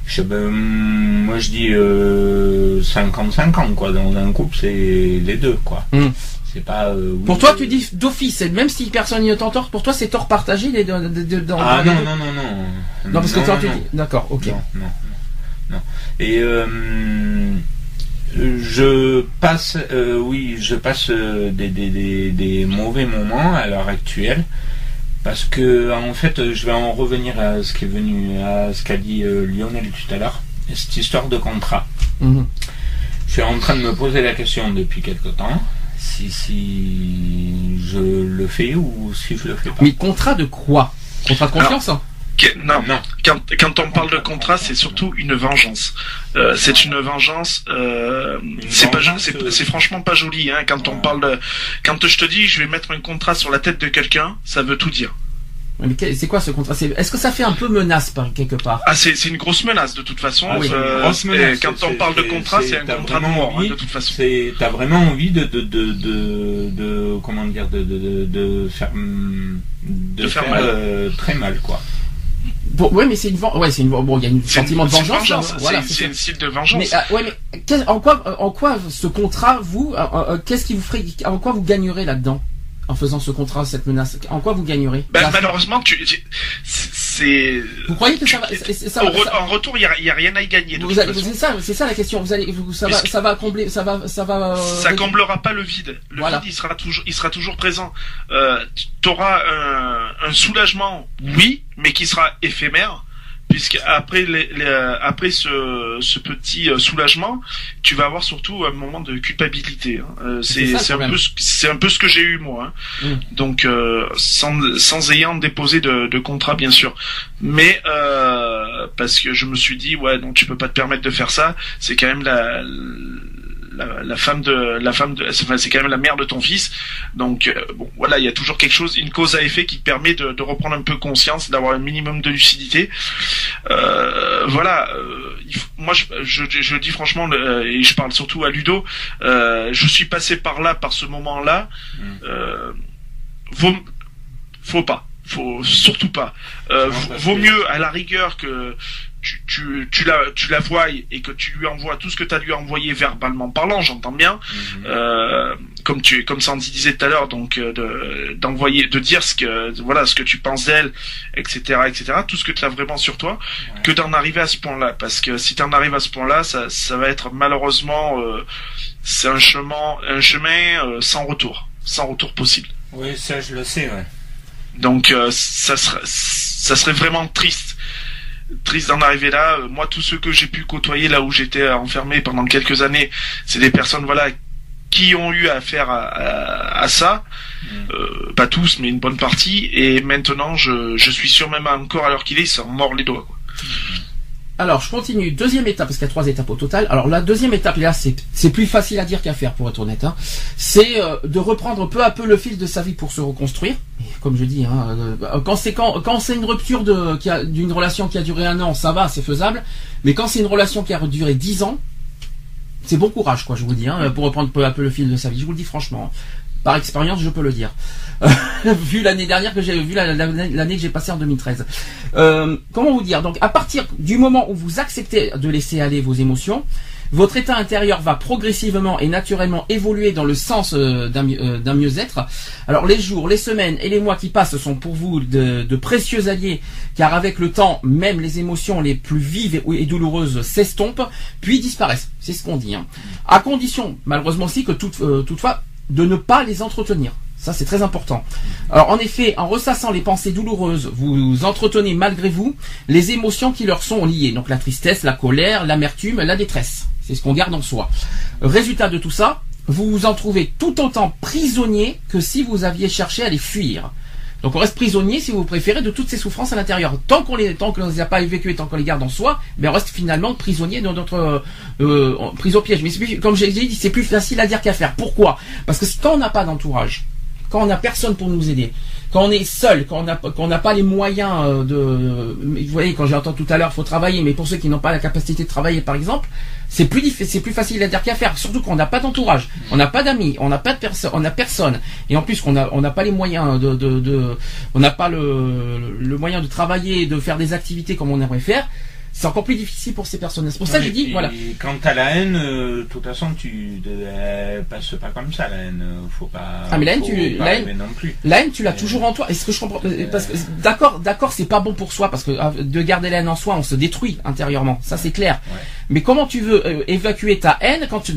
Speaker 3: Je, ben, moi je dis 50-50 quoi. Dans un couple c'est les deux quoi. Hmm. c'est pas
Speaker 2: pour toi tu dis d'office même si personne n'y entend tort pour toi c'est tort partagé les
Speaker 3: dans, dans, ah non, non non non.
Speaker 2: Non parce que toi tu dis d'accord ok.
Speaker 3: Non non non, et je passe, euh, oui, je passe euh, des, des, des, mauvais moments à l'heure actuelle parce que en fait, je vais en revenir à ce qui est venu, à ce qu'a dit euh, Lionel tout à l'heure, cette histoire de contrat. Mhm. Je suis en train de me poser la question depuis quelque temps si si je le fais ou si je le fais pas.
Speaker 2: Mais contrat de quoi? Contrat de confiance
Speaker 4: non, non. Quand, quand on parle de contrat, c'est surtout une vengeance. Euh, c'est une vengeance. Euh, c'est pas, euh, c'est franchement pas joli. Hein, quand on parle de, quand je te dis, je vais mettre un contrat sur la tête de quelqu'un, ça veut tout dire.
Speaker 2: C'est quoi ce contrat? Est-ce que ça fait un peu menace par quelque part?
Speaker 4: Ah, c'est une grosse menace de toute façon. Ah euh, quand on parle de contrat, c'est un contrat de mort hein, de toute façon.
Speaker 3: T'as vraiment envie de de, de de, de, comment dire de de, de, faire de, faire, mal. très mal quoi.
Speaker 2: Bon, ouais, mais c'est une ouais, c'est une bon, il y a un sentiment de vengeance.
Speaker 4: Hein, voilà, c'est une style de vengeance.
Speaker 2: Mais euh, ouais, mais en quoi, en quoi ce contrat, vous, euh, euh, qu'est-ce qui vous ferait, en quoi vous gagnerez là-dedans en faisant ce contrat, cette menace? En quoi vous gagnerez?
Speaker 4: Ben, Malheureusement, tu, c'est.
Speaker 2: Vous croyez que ça va,
Speaker 4: ça, En retour, il n'y a, rien à y gagner.
Speaker 2: C'est ça, c'est ça la question. Vous allez, ça va, ça va combler, ça va, ça va.
Speaker 4: ça comblera pas le vide. Le vide, il sera toujours, il sera toujours présent. Euh, tu auras un, un soulagement, oui, mais qui sera éphémère puisque après les, après ce, ce, petit euh, soulagement, tu vas avoir surtout un moment de culpabilité. Hein. Euh, c'est un peu c'est un peu ce que j'ai eu moi. Hein. Mm. Donc euh, sans, sans ayant déposé de, de contrat bien sûr, mais euh, parce que je me suis dit ouais donc tu peux pas te permettre de faire ça. C'est quand même la la, femme de la femme de c'est quand même la mère de ton fils donc euh, bon voilà il y a toujours quelque chose une cause à effet qui permet de, de reprendre un peu conscience d'avoir un minimum de lucidité euh, voilà euh, moi je, je, je, dis franchement et je parle surtout à Ludo je suis passé par là par ce moment là mmh. vaut faut pas faut surtout pas. vaut mieux à la rigueur que tu, tu, tu, la, tu la vois et que tu lui envoies tout ce que tu as lui envoyé verbalement parlant, j'entends bien, mhm. euh, comme tu comme Sandy disait tout à l'heure, donc euh, de d'envoyer, de dire ce que voilà ce que tu penses d'elle, etc., etc., tout ce que tu as vraiment sur toi, que d'en arriver à ce point-là, parce que si tu en arrives à ce point-là, ça, ça va être malheureusement euh, c'est un chemin un chemin euh, sans retour, sans retour possible.
Speaker 3: Oui, ça je le sais, ouais.
Speaker 4: Donc euh, ça serait ça serait vraiment triste triste d'en arriver là. Euh, Moi, tous ceux que j'ai pu côtoyer là où j'étais enfermé pendant quelques années, c'est des personnes voilà qui ont eu affaire à, à, à ça. Euh, pas tous, mais une bonne partie. Et maintenant, je, je suis sûr même encore à l'heure qu'il est, ils s'en mordent les doigts. Quoi.
Speaker 2: Alors, je continue. Deuxième étape, parce qu'il y a trois étapes au total. Alors, la deuxième étape, là, c'est plus facile à dire qu'à faire, pour être honnête. Hein. C'est euh, de reprendre peu à peu le fil de sa vie pour se reconstruire. Comme je dis, hein, euh, quand c'est quand, c'est une rupture d'une relation qui a duré un an, ça va, c'est faisable. Mais quand c'est une relation qui a duré dix ans, c'est bon courage, quoi, je vous dis, hein, pour reprendre peu à peu le fil de sa vie. Je vous le dis franchement. Par expérience, je peux le dire. [LAUGHS] vu l'année dernière que j'ai vu la- la- l'année que j'ai passée en 2013. Euh, comment vous dire? Donc, à partir du moment où vous acceptez de laisser aller vos émotions, votre état intérieur va progressivement et naturellement évoluer dans le sens euh, euh, d'un mieux-être. Alors les jours, les semaines et les mois qui passent sont pour vous de, de précieux alliés, car avec le temps, même les émotions les plus vives et, et douloureuses s'estompent, puis disparaissent. C'est ce qu'on dit. hein. À condition, malheureusement aussi, que toute- euh, toutefois, de ne pas les entretenir. Ça, c'est très important. Alors, en effet, en ressassant les pensées douloureuses, vous entretenez malgré vous les émotions qui leur sont liées. Donc, la tristesse, la colère, l'amertume, la détresse. C'est ce qu'on garde en soi. Résultat de tout ça, vous vous en trouvez tout autant prisonnier que si vous aviez cherché à les fuir. Donc on reste prisonnier, si vous préférez, de toutes ces souffrances à l'intérieur. Tant qu'on les, tant les a pas évacuées, tant qu'on les garde en soi, ben on reste finalement prisonnier dans notre euh, euh, prise au piège. Mais plus- comme j'ai dit, c'est plus facile à dire qu'à faire. Pourquoi? Parce que quand on n'a pas d'entourage, quand on n'a personne pour nous aider, quand on est seul, quand on n'a n'a pas les moyens euh, de, vous voyez, quand j'ai entendu tout à l'heure, faut travailler, mais pour ceux qui n'ont pas la capacité de travailler, par exemple, c'est plus c'est plus facile à faire. Surtout qu'on n'a pas d'entourage, on n'a pas d'amis, on n'a pas de personne, on n'a personne, et en plus qu'on a, on n'a pas les moyens de, on n'a pas le moyen de travailler, de faire des activités comme on aimerait faire. C'est encore plus difficile pour ces personnes. C'est pour ça que dit,
Speaker 3: puis,
Speaker 2: voilà.
Speaker 3: Quand t'as la haine, euh, de toute façon, tu euh, passe pas comme ça, la haine. euh, Faut pas.
Speaker 2: Ah, mais la haine,
Speaker 3: faut
Speaker 2: tu- la haine-
Speaker 3: rêver non plus.
Speaker 2: La haine, tu l'as
Speaker 3: Euh,
Speaker 2: toujours en toi. Est-ce que je comprends Parce que d'accord, d'accord, c'est pas bon pour soi parce que ah, de garder la haine en soi, on se détruit intérieurement. Ça, c'est clair.
Speaker 3: Ouais.
Speaker 2: Mais comment tu veux euh, évacuer ta haine quand tu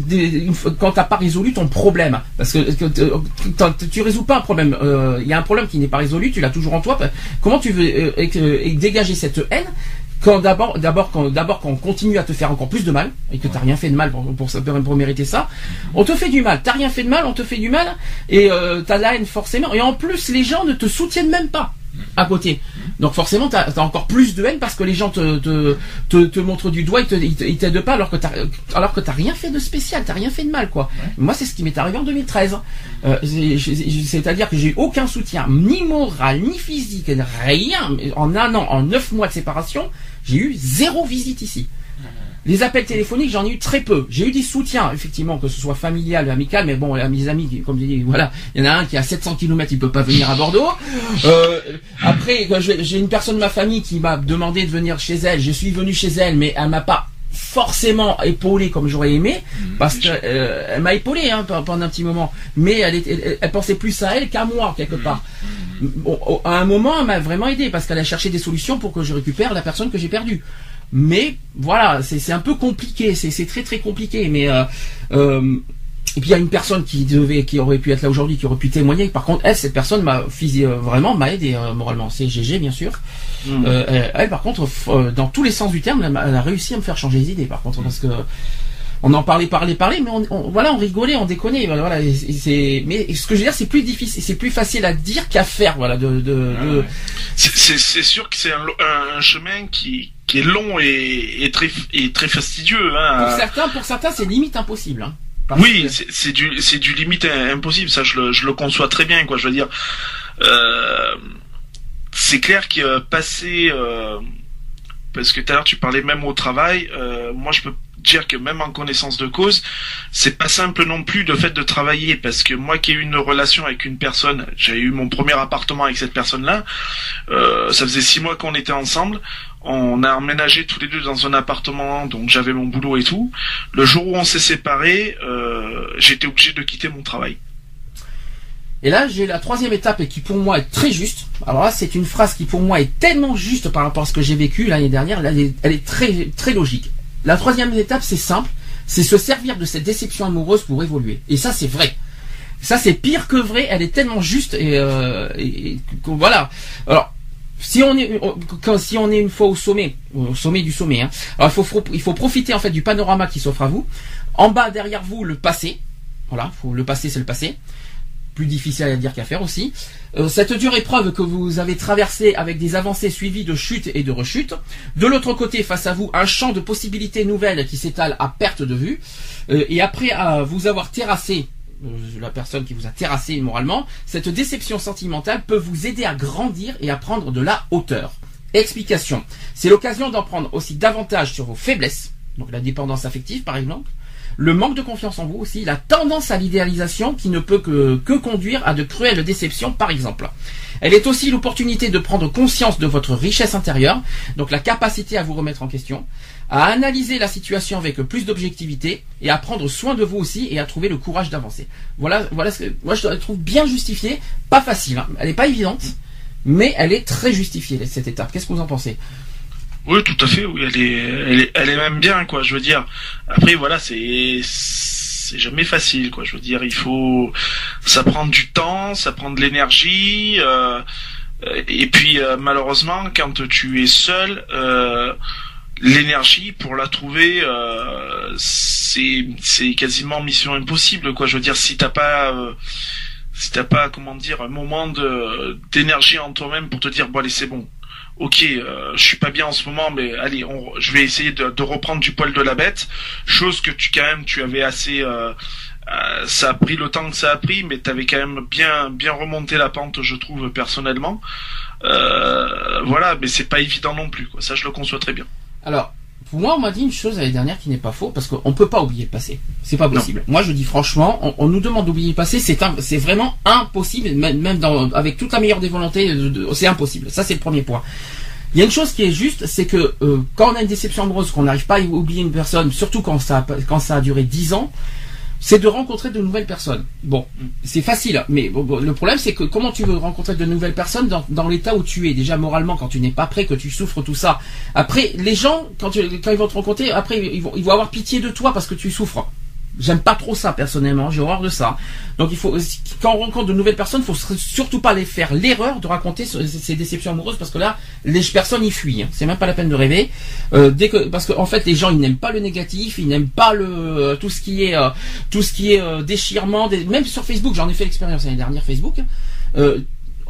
Speaker 2: quand t'as pas résolu ton problème? Parce que, euh, tu résous pas un problème. Euh, Il y a un problème qui n'est pas résolu. Tu l'as toujours en toi. Comment tu veux euh, dégager cette haine quand d'abord, d'abord, quand d'abord, quand on continue à te faire encore plus de mal et que t'as rien fait de mal pour, pour, pour mériter ça, on te fait du mal. T'as rien fait de mal, on te fait du mal et euh, t'as la haine forcément. Et en plus, les gens ne te soutiennent même pas à côté. Donc forcément, t'as as encore plus de haine parce que les gens te te, te, te montrent du doigt, ils te- t'aident pas alors que t'as alors que t'as rien fait de spécial, t'as rien fait de mal quoi. Moi, c'est ce qui m'est arrivé en 2013. Euh, C'est-à-dire que j'ai eu aucun soutien, ni moral, ni physique, rien. En un an, en neuf mois de séparation, j'ai eu zéro visite ici. Les appels téléphoniques, j'en ai eu très peu. J'ai eu des soutiens, effectivement, que ce soit familial, amical, mais bon, à mes amis, comme je dis, voilà, il y en a un qui est à 700 km, il peut pas venir à Bordeaux. Euh, après, j'ai une personne de ma famille qui m'a demandé de venir chez elle. Je suis venu chez elle, mais elle m'a pas forcément épaulé comme j'aurais aimé, parce que euh, elle m'a épaulé hein, pe- pendant un petit moment, mais elle, était- elle, elle pensait plus à elle qu'à moi quelque part. Bon, à un moment, elle m'a vraiment aidé parce qu'elle a cherché des solutions pour que je récupère la personne que j'ai perdue. Mais voilà, c'est un peu compliqué, c'est très très compliqué. Mais euh, euh, et puis il y a une personne qui devait, qui aurait pu être là aujourd'hui, qui aurait pu témoigner. Par contre, elle, cette personne m'a euh, vraiment m'a aidé euh, moralement. C'est GG bien sûr. Euh, elle, elle, par contre, dans tous les sens du terme, elle, a réussi à me faire changer les idées. Par contre, parce que on en parlait, parlait, parlait, mais on, on- voilà, on rigolait, on déconnait. Voilà, c'est- mais ce que je veux dire, c'est plus difficile, c'est plus facile à dire qu'à faire. Voilà, de, de, de-
Speaker 4: C'est- sûr que c'est un chemin qui, qui est long et, et très et très fastidieux.
Speaker 2: pour
Speaker 4: Hein.
Speaker 2: certains, pour certains, c'est limite impossible. Hein. Parce
Speaker 4: Oui,
Speaker 2: que-
Speaker 4: c'est du c'est du limite impossible. Ça, je le, je le conçois très bien. Quoi, je veux dire, euh, c'est clair que euh, passer euh, parce que tout à l'heure tu parlais même au travail. euh, moi, je peux dire que même en connaissance de cause, c'est pas simple non plus de fait de travailler parce que moi qui ai eu une relation avec une personne, j'ai eu mon premier appartement avec cette personne-là. euh, ça faisait six mois qu'on était ensemble. On a emménagé tous les deux dans un appartement, donc j'avais mon boulot et tout. Le jour où on s'est séparés, euh, j'étais obligé de quitter mon travail.
Speaker 2: Et là, j'ai la troisième étape et qui pour moi est très juste. Alors là, c'est une phrase qui pour moi est tellement juste par rapport à ce que j'ai vécu l'année dernière. Là, elle est, très, très logique. La troisième étape, c'est simple. C'est se servir de cette déception amoureuse pour évoluer. Et ça, c'est vrai. Ça, c'est pire que vrai. Elle est tellement juste et, euh, et- voilà. Alors, si on est une fois au sommet, au sommet du sommet, hein, il faut profiter en fait du panorama qui s'offre à vous. En bas derrière vous le passé. Voilà, le passé c'est le passé. Plus difficile à dire qu'à faire aussi. Euh, cette dure épreuve que vous avez traversée avec des avancées suivies de chutes et de rechutes. De l'autre côté, face à vous, un champ de possibilités nouvelles qui s'étale à perte de vue. Euh, et après vous avoir terrassé, la personne qui vous a terrassé moralement, cette déception sentimentale peut vous aider à grandir et à prendre de la hauteur. Explication. C'est l'occasion d'en prendre aussi davantage sur vos faiblesses, donc la dépendance affective par exemple, le manque de confiance en vous aussi, la tendance à l'idéalisation qui ne peut que, que conduire à de cruelles déceptions par exemple. Elle est aussi l'opportunité de prendre conscience de votre richesse intérieure, donc la capacité à vous remettre en question, à analyser la situation avec plus d'objectivité et à prendre soin de vous aussi et à trouver le courage d'avancer. Voilà, voilà ce que moi je la trouve bien justifiée, pas facile, hein. elle n'est pas évidente, mais elle est très justifiée cette étape. Qu'est-ce que vous en pensez?
Speaker 4: Oui, tout à fait. Oui, elle est, elle est, elle est même bien, quoi. Je veux dire. Après, voilà, c'est, c'est jamais facile, quoi. Je veux dire, il faut, ça prend du temps, ça prend de l'énergie, euh, et puis euh, malheureusement, quand tu es seul, euh, l'énergie pour la trouver, euh, c'est, quasiment mission impossible, quoi. Je veux dire, si t'as pas euh, si t'as pas comment dire un moment d'énergie en toi-même pour te dire bon allez c'est bon. Ok euh, je suis pas bien en ce moment mais allez je vais essayer de, reprendre du poil de la bête. Chose que tu quand même tu avais assez euh, ça a pris le temps que ça a pris mais t'avais quand même bien bien remonté la pente je trouve personnellement. Voilà mais c'est pas évident non plus ça je le conçois très bien
Speaker 2: Alors, pour moi, on m'a dit une chose l'année dernière qui n'est pas faux, parce qu'on peut pas oublier le passé. C'est pas possible. Moi, je dis franchement, on, on nous demande d'oublier le passé, c'est vraiment impossible, même, même dans, avec toute la meilleure des volontés, c'est impossible. Ça, c'est le premier point. Il y a une chose qui est juste, c'est que euh, quand on a une déception amoureuse, qu'on n'arrive pas à oublier une personne, surtout quand ça, a- quand ça a duré 10 ans, c'est de rencontrer de nouvelles personnes. Bon, c'est facile, mais bon, bon, le problème c'est que comment tu veux rencontrer de nouvelles personnes dans, dans l'état où tu es? Déjà moralement quand tu n'es pas prêt, que tu souffres tout ça. Après, les gens quand, tu- quand ils vont te rencontrer, après ils vont, ils vont avoir pitié de toi parce que tu souffres. J'aime pas trop ça personnellement, j'ai horreur de ça. Donc il faut quand on rencontre de nouvelles personnes, faut surtout pas les faire l'erreur de raconter ces déceptions amoureuses parce que là les personnes y fuient. hein. C'est même pas la peine de rêver. Euh, dès que parce qu'en fait les gens ils n'aiment pas le négatif, ils n'aiment pas le euh, tout ce qui est euh, tout ce qui est euh, déchirement. même sur Facebook, j'en ai fait l'expérience l'année dernière Facebook.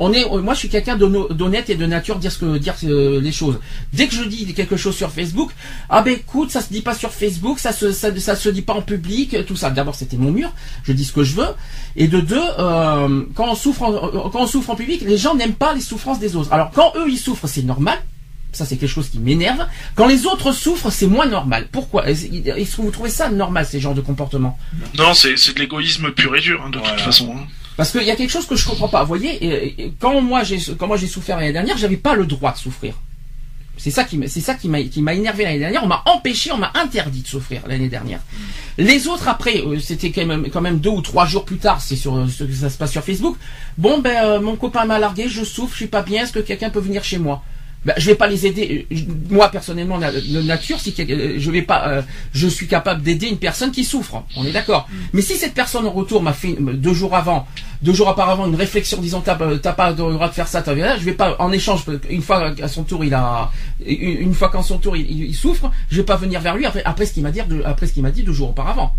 Speaker 2: Euh, on est, euh, moi, je suis quelqu'un d'honnête et de nature dire ce que dire euh, les choses. Dès que je dis quelque chose sur Facebook, ah ben écoute, ça se dit pas sur Facebook, ça se ça, ça se dit pas en public, tout ça. D'abord, c'était mon mur, je dis ce que je veux. Et de deux, euh, quand on souffre, en, euh, quand on souffre en public, les gens n'aiment pas les souffrances des autres. Alors quand eux ils souffrent, c'est normal. Ça, c'est quelque chose qui m'énerve. Quand les autres souffrent, c'est moins normal. Pourquoi? Est-ce est-ce que vous trouvez ça normal, ces genres de comportements?
Speaker 4: Non c'est c'est de l'égoïsme pur et dur hein, de
Speaker 3: Voilà.
Speaker 4: toute façon hein.
Speaker 2: Parce qu'il y a quelque chose que je comprends pas. Vous voyez, quand moi j'ai quand moi j'ai souffert l'année dernière, j'avais pas le droit de souffrir. C'est ça qui m'a- énervé l'année dernière. On m'a empêché, on m'a interdit de souffrir l'année dernière. Les autres après, euh, c'était quand même deux ou trois jours plus tard. C'est sur ce que ça se passe sur Facebook. Bon ben euh, mon copain m'a largué, je souffre, je suis pas bien. Est-ce que quelqu'un peut venir chez moi? Ben, je vais pas les aider. Euh, Moi personnellement, la- nature, si euh, je vais pas, euh, je suis capable d'aider une personne qui souffre. On est d'accord. Mais si cette personne en retour m'a fait euh, deux jours avant, deux jours auparavant une réflexion disant t'as pas le droit de faire ça, t'as je vais pas en échange une fois à son tour il a une fois qu'en son tour il, il- il souffre, je vais pas venir vers lui après après ce qu'il m'a dit après ce qu'il m'a dit deux jours auparavant.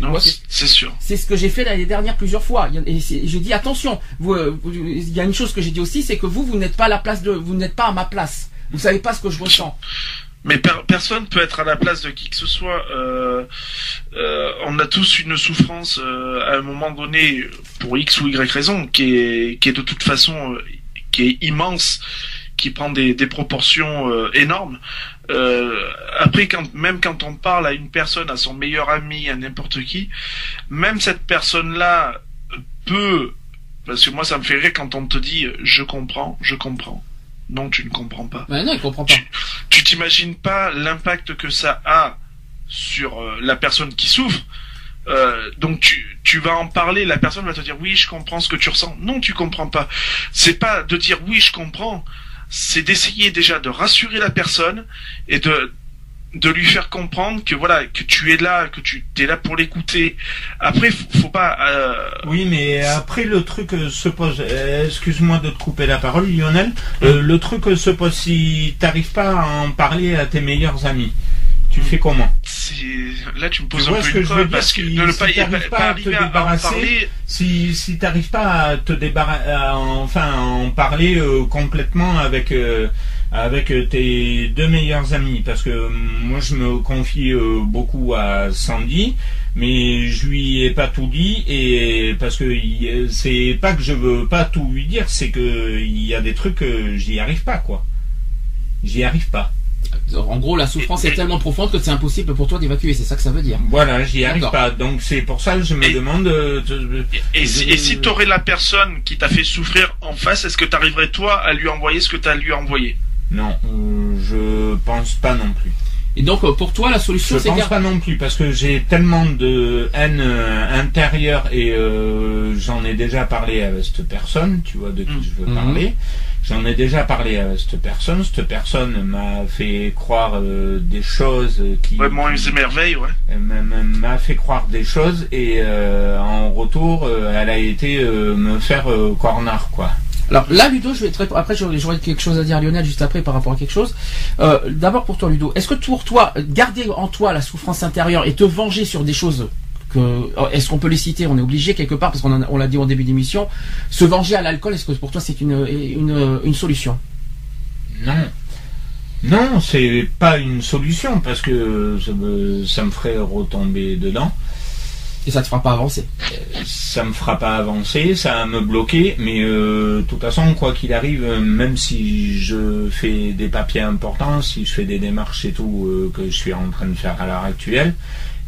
Speaker 2: Moi,
Speaker 4: c'est sûr
Speaker 2: c'est ce que j'ai fait l'année dernière plusieurs fois. Et j'ai dit attention. Vous, euh, vous- il y a une chose que j'ai dit aussi, c'est que vous, vous n'êtes pas à la place de, vous n'êtes pas à ma place. Vous savez pas ce que je ressens.
Speaker 4: Mais per- personne peut être à la place de qui que ce soit. Euh, euh, on a tous une souffrance euh, à un moment donné pour x ou y raison qui est qui est de toute façon qui est immense, qui prend des, des proportions euh, énormes. Euh, après, quand même quand on parle à une personne, à son meilleur ami, à n'importe qui, même cette personne-là peut, parce que moi ça me fait rire quand on te dit je comprends, je comprends. Non, tu ne comprends pas
Speaker 2: Mais non, il comprend pas.
Speaker 4: tu t'imagines pas l'impact que ça a sur euh, la personne qui souffre. Euh, donc tu, tu vas en parler, la personne va te dire oui je comprends ce que tu ressens. Non tu comprends pas. C'est pas de dire oui je comprends, c'est d'essayer déjà de rassurer la personne et de de lui faire comprendre que voilà que tu es là, que tu es là pour l'écouter. Après, faut, faut pas. Euh...
Speaker 3: Oui, mais après le truc euh, se pose. euh, Excuse-moi de te couper la parole, Lionel. Le truc se pose si t'arrives pas à en parler à tes meilleurs amis. Tu fais comment?
Speaker 4: Là, tu me poses un peu une colle parce que
Speaker 3: si-
Speaker 4: de ne
Speaker 3: si
Speaker 4: pas,
Speaker 3: à
Speaker 4: arriver à en
Speaker 3: débarrasser,
Speaker 4: parler.
Speaker 3: Si si t'arrives pas à te débarrasser, enfin à en parler euh, complètement avec euh, avec euh, tes deux meilleurs amis, parce que moi je me confie euh, beaucoup à Sandy, mais je lui ai pas tout dit et parce que c'est pas que je veux pas tout lui dire, c'est que il y a des trucs que j'y arrive pas quoi. J'y arrive pas.
Speaker 2: En gros, la souffrance est tellement profonde que c'est impossible pour toi d'évacuer. C'est ça que ça veut dire.
Speaker 3: Voilà, j'y arrive pas. Donc c'est pour ça que je me
Speaker 4: Et-
Speaker 3: demande. euh, de-
Speaker 4: Et si, et si t'aurais la personne qui t'a fait souffrir en face, est-ce que t'arriverais toi à lui envoyer ce que t'as à lui envoyer?
Speaker 3: Non, euh, je pense pas non plus.
Speaker 2: Et donc, euh, pour toi, la
Speaker 3: Je
Speaker 2: solution, c'est
Speaker 3: pense
Speaker 2: gar-
Speaker 3: pas non plus parce que j'ai tellement de haine euh, intérieure et euh, j'en ai déjà parlé avec cette personne, tu vois de qui
Speaker 4: Mm.
Speaker 3: je veux parler. J'en ai déjà parlé avec cette personne. Cette personne m'a fait croire euh, des choses qui
Speaker 4: Ouais, moi, c'est merveille, ouais.
Speaker 3: Elle m'a- fait croire des choses et euh, en retour, euh, elle a été euh, me faire euh, corner quoi.
Speaker 2: Alors là, Ludo, je vais te. Après, j'aurais j'aurais quelque chose à dire à Lionel juste après par rapport à quelque chose. Euh, D'abord pour toi, Ludo. Est-ce que pour toi, garder en toi la souffrance intérieure et te venger sur des choses oh, est-ce qu'on peut les citer? On est obligé quelque part parce qu'on l'a dit au début d'émission. Se venger à l'alcool, est-ce que pour toi c'est une solution?
Speaker 3: Non. Non, c'est pas une solution parce que ça me, ça me ferait retomber dedans.
Speaker 2: Et ça te fera pas avancer
Speaker 3: Ça me fera pas avancer, ça va me bloquer, mais euh, de toute façon, quoi qu'il arrive, euh, même si je fais des papiers importants, si je fais des démarches et tout euh, que je suis en train de faire à l'heure actuelle,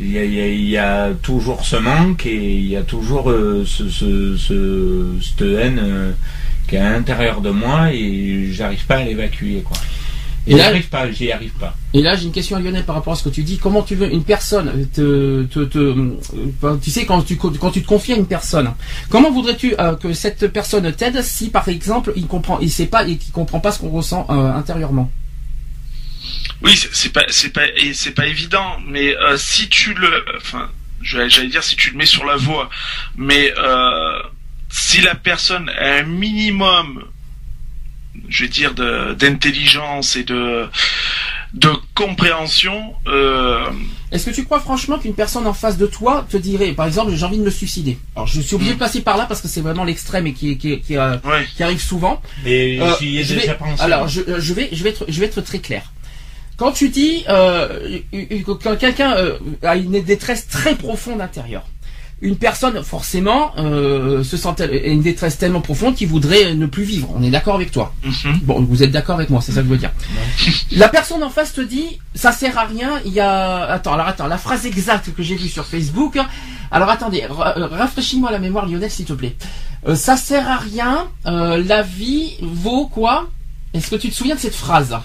Speaker 3: il y a, toujours ce manque et il y a toujours ce, ce, ce- cette haine qui est à l'intérieur de moi et j'arrive pas à l'évacuer quoi.
Speaker 2: Et là-
Speaker 3: arrive pas, j'y arrive pas.
Speaker 2: Et là, j'ai une question à Lionel par rapport à ce que tu dis. Comment tu veux une personne te, te, te- tu sais quand tu quand tu te confies à une personne, comment voudrais-tu euh, que cette personne t'aide si par exemple il comprend, il sait pas et qu'il comprend pas ce qu'on ressent euh, intérieurement?
Speaker 4: Oui, c'est- pas, c'est pas, et c'est pas évident, mais euh, si tu le, enfin, j'allais dire si tu le mets sur la voie, mais euh, si la personne a un minimum, je vais dire de- d'intelligence et de de compréhension, euh,
Speaker 2: Est-ce que tu crois franchement qu'une personne en face de toi te dirait, par exemple, j'ai envie de me suicider? Alors je suis obligé
Speaker 4: Mm.
Speaker 2: de passer par là parce que c'est vraiment l'extrême et qui qui qui, euh,
Speaker 4: ouais,
Speaker 2: qui arrive souvent.
Speaker 3: Et
Speaker 2: Euh,
Speaker 3: j'y ai
Speaker 2: je
Speaker 3: déjà
Speaker 2: vais-
Speaker 3: pensé.
Speaker 2: Alors, je, je vais, je vais être, je vais être très clair. Quand tu dis, euh, quand quelqu'un euh, a une détresse très profonde intérieure, une personne forcément euh, se sent une détresse tellement profonde qu'il voudrait ne plus vivre. On est d'accord avec toi.
Speaker 4: Mhm.
Speaker 2: Bon, vous êtes d'accord avec moi, c'est ça que je veux dire. La personne en face te dit, ça sert à rien. Il y a, attends, alors attends, la phrase exacte que j'ai vue sur Facebook. Alors attendez, euh, rafraîchis-moi la mémoire, Lionel, s'il te plaît. Euh, ça sert à rien. euh, la vie vaut quoi? Est-ce que tu te souviens de cette phrase?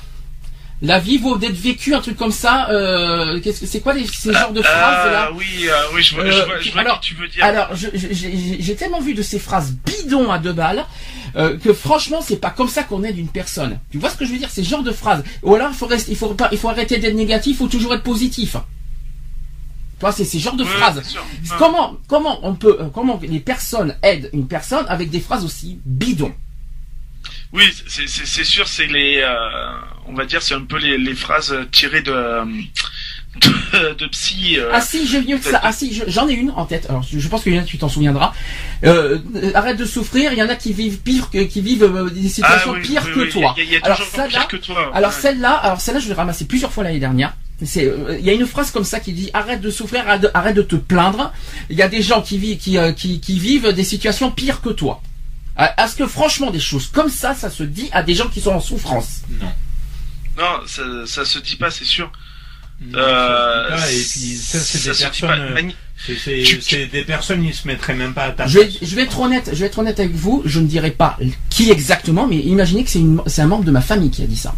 Speaker 2: La vie vaut d'être vécue, un truc comme ça. Euh, qu'est-ce que c'est quoi les, ces genres de phrases là
Speaker 4: Ah, oui, euh, oui, je vois, je
Speaker 2: Euh,
Speaker 4: vois, je vois
Speaker 2: alors-
Speaker 4: tu veux dire.
Speaker 2: alors, j'ai tellement vu de ces phrases bidons à deux balles euh, que franchement, c'est pas comme ça qu'on aide une personne. Tu vois ce que je veux dire Ces genres de phrases. Ou alors, il faut rester, il faut pas, il faut arrêter d'être négatif, faut toujours être positif. Tu vois, c'est ces genres de
Speaker 4: Ouais,
Speaker 2: phrases. Comment, comment on peut, euh, comment les personnes aident une personne avec des phrases aussi bidons
Speaker 4: Oui, c'est sûr, c'est les, euh, on va dire, c'est un peu les, les phrases tirées de euh, de, de psy. euh,
Speaker 2: Ah si, j'ai mieux que ça. Ah si, je- j'en ai une en tête. Alors, je je pense que tu t'en souviendras. Euh, arrête de souffrir. Il y en a qui vivent pire que, qui vivent euh, des situations
Speaker 4: ah oui,
Speaker 2: pires
Speaker 4: oui,
Speaker 2: que
Speaker 4: oui,
Speaker 2: toi.
Speaker 4: Il y a, y a
Speaker 2: Alors
Speaker 4: pire que toi.
Speaker 2: Alors
Speaker 4: ouais.
Speaker 2: celle-là, alors celle-là, je l'ai ramassée plusieurs fois l'année dernière. C'est, il y a une phrase comme ça qui dit arrête de souffrir, arrête de, arrête de te plaindre. Il y a des gens qui vivent, qui, qui, qui vivent des situations pires que toi. Euh, Est-ce que franchement des choses comme ça, ça se dit à des gens qui sont en souffrance
Speaker 3: Non.
Speaker 4: Non, ça, ça se dit pas, c'est sûr.
Speaker 3: Non,
Speaker 4: Euh,
Speaker 3: ça se dit pas, et puis ça, c'est des personnes. c'est- des personnes, ils se mettraient même pas à ta
Speaker 2: je vais,
Speaker 3: place.
Speaker 2: je vais être honnête, je vais être honnête avec vous. Je ne dirai pas qui exactement, mais imaginez que c'est un membre de ma famille qui a dit ça.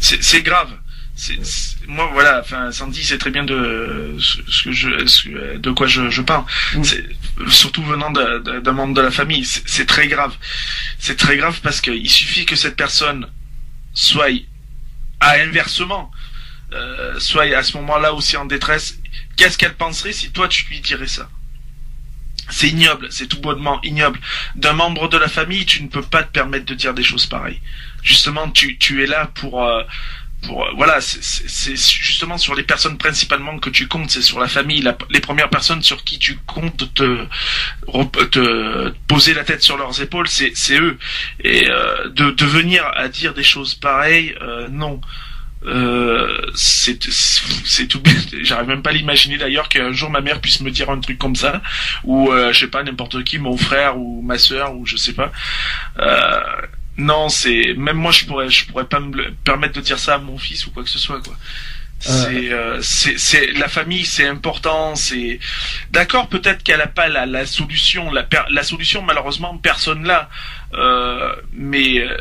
Speaker 4: C'est grave. C'est c'est- moi voilà. Enfin, Sandy sait très bien de ce, que je, ce de quoi je, je parle.
Speaker 2: Mm.
Speaker 4: C'est surtout venant d'un membre de la famille. C'est c'est très grave. C'est très grave parce qu'il suffit que cette personne soit à inversement euh, soit à ce moment-là aussi en détresse, qu'est-ce qu'elle penserait si toi tu lui dirais ça? C'est ignoble, c'est tout bonnement ignoble. D'un membre de la famille, tu ne peux pas te permettre de dire des choses pareilles. Justement, tu, tu es là pour... euh, pour, euh, voilà, c'est- justement sur les personnes principalement que tu comptes, c'est sur la famille, la- les premières personnes sur qui tu comptes te, te poser la tête sur leurs épaules, c'est eux. Et euh, de, de venir à dire des choses pareilles, euh, non. Euh, c'est tout j'arrive même pas à l'imaginer d'ailleurs qu'un jour ma mère puisse me dire un truc comme ça ou euh, je sais pas n'importe qui mon frère ou ma sœur ou je sais pas euh, non c'est même moi je pourrais je pourrais pas me permettre de dire ça à mon fils ou quoi que ce soit quoi. C'est euh, c'est c'est la famille c'est important c'est d'accord peut-être qu'elle a pas la, la solution la per- la solution malheureusement personne l'a euh, mais euh,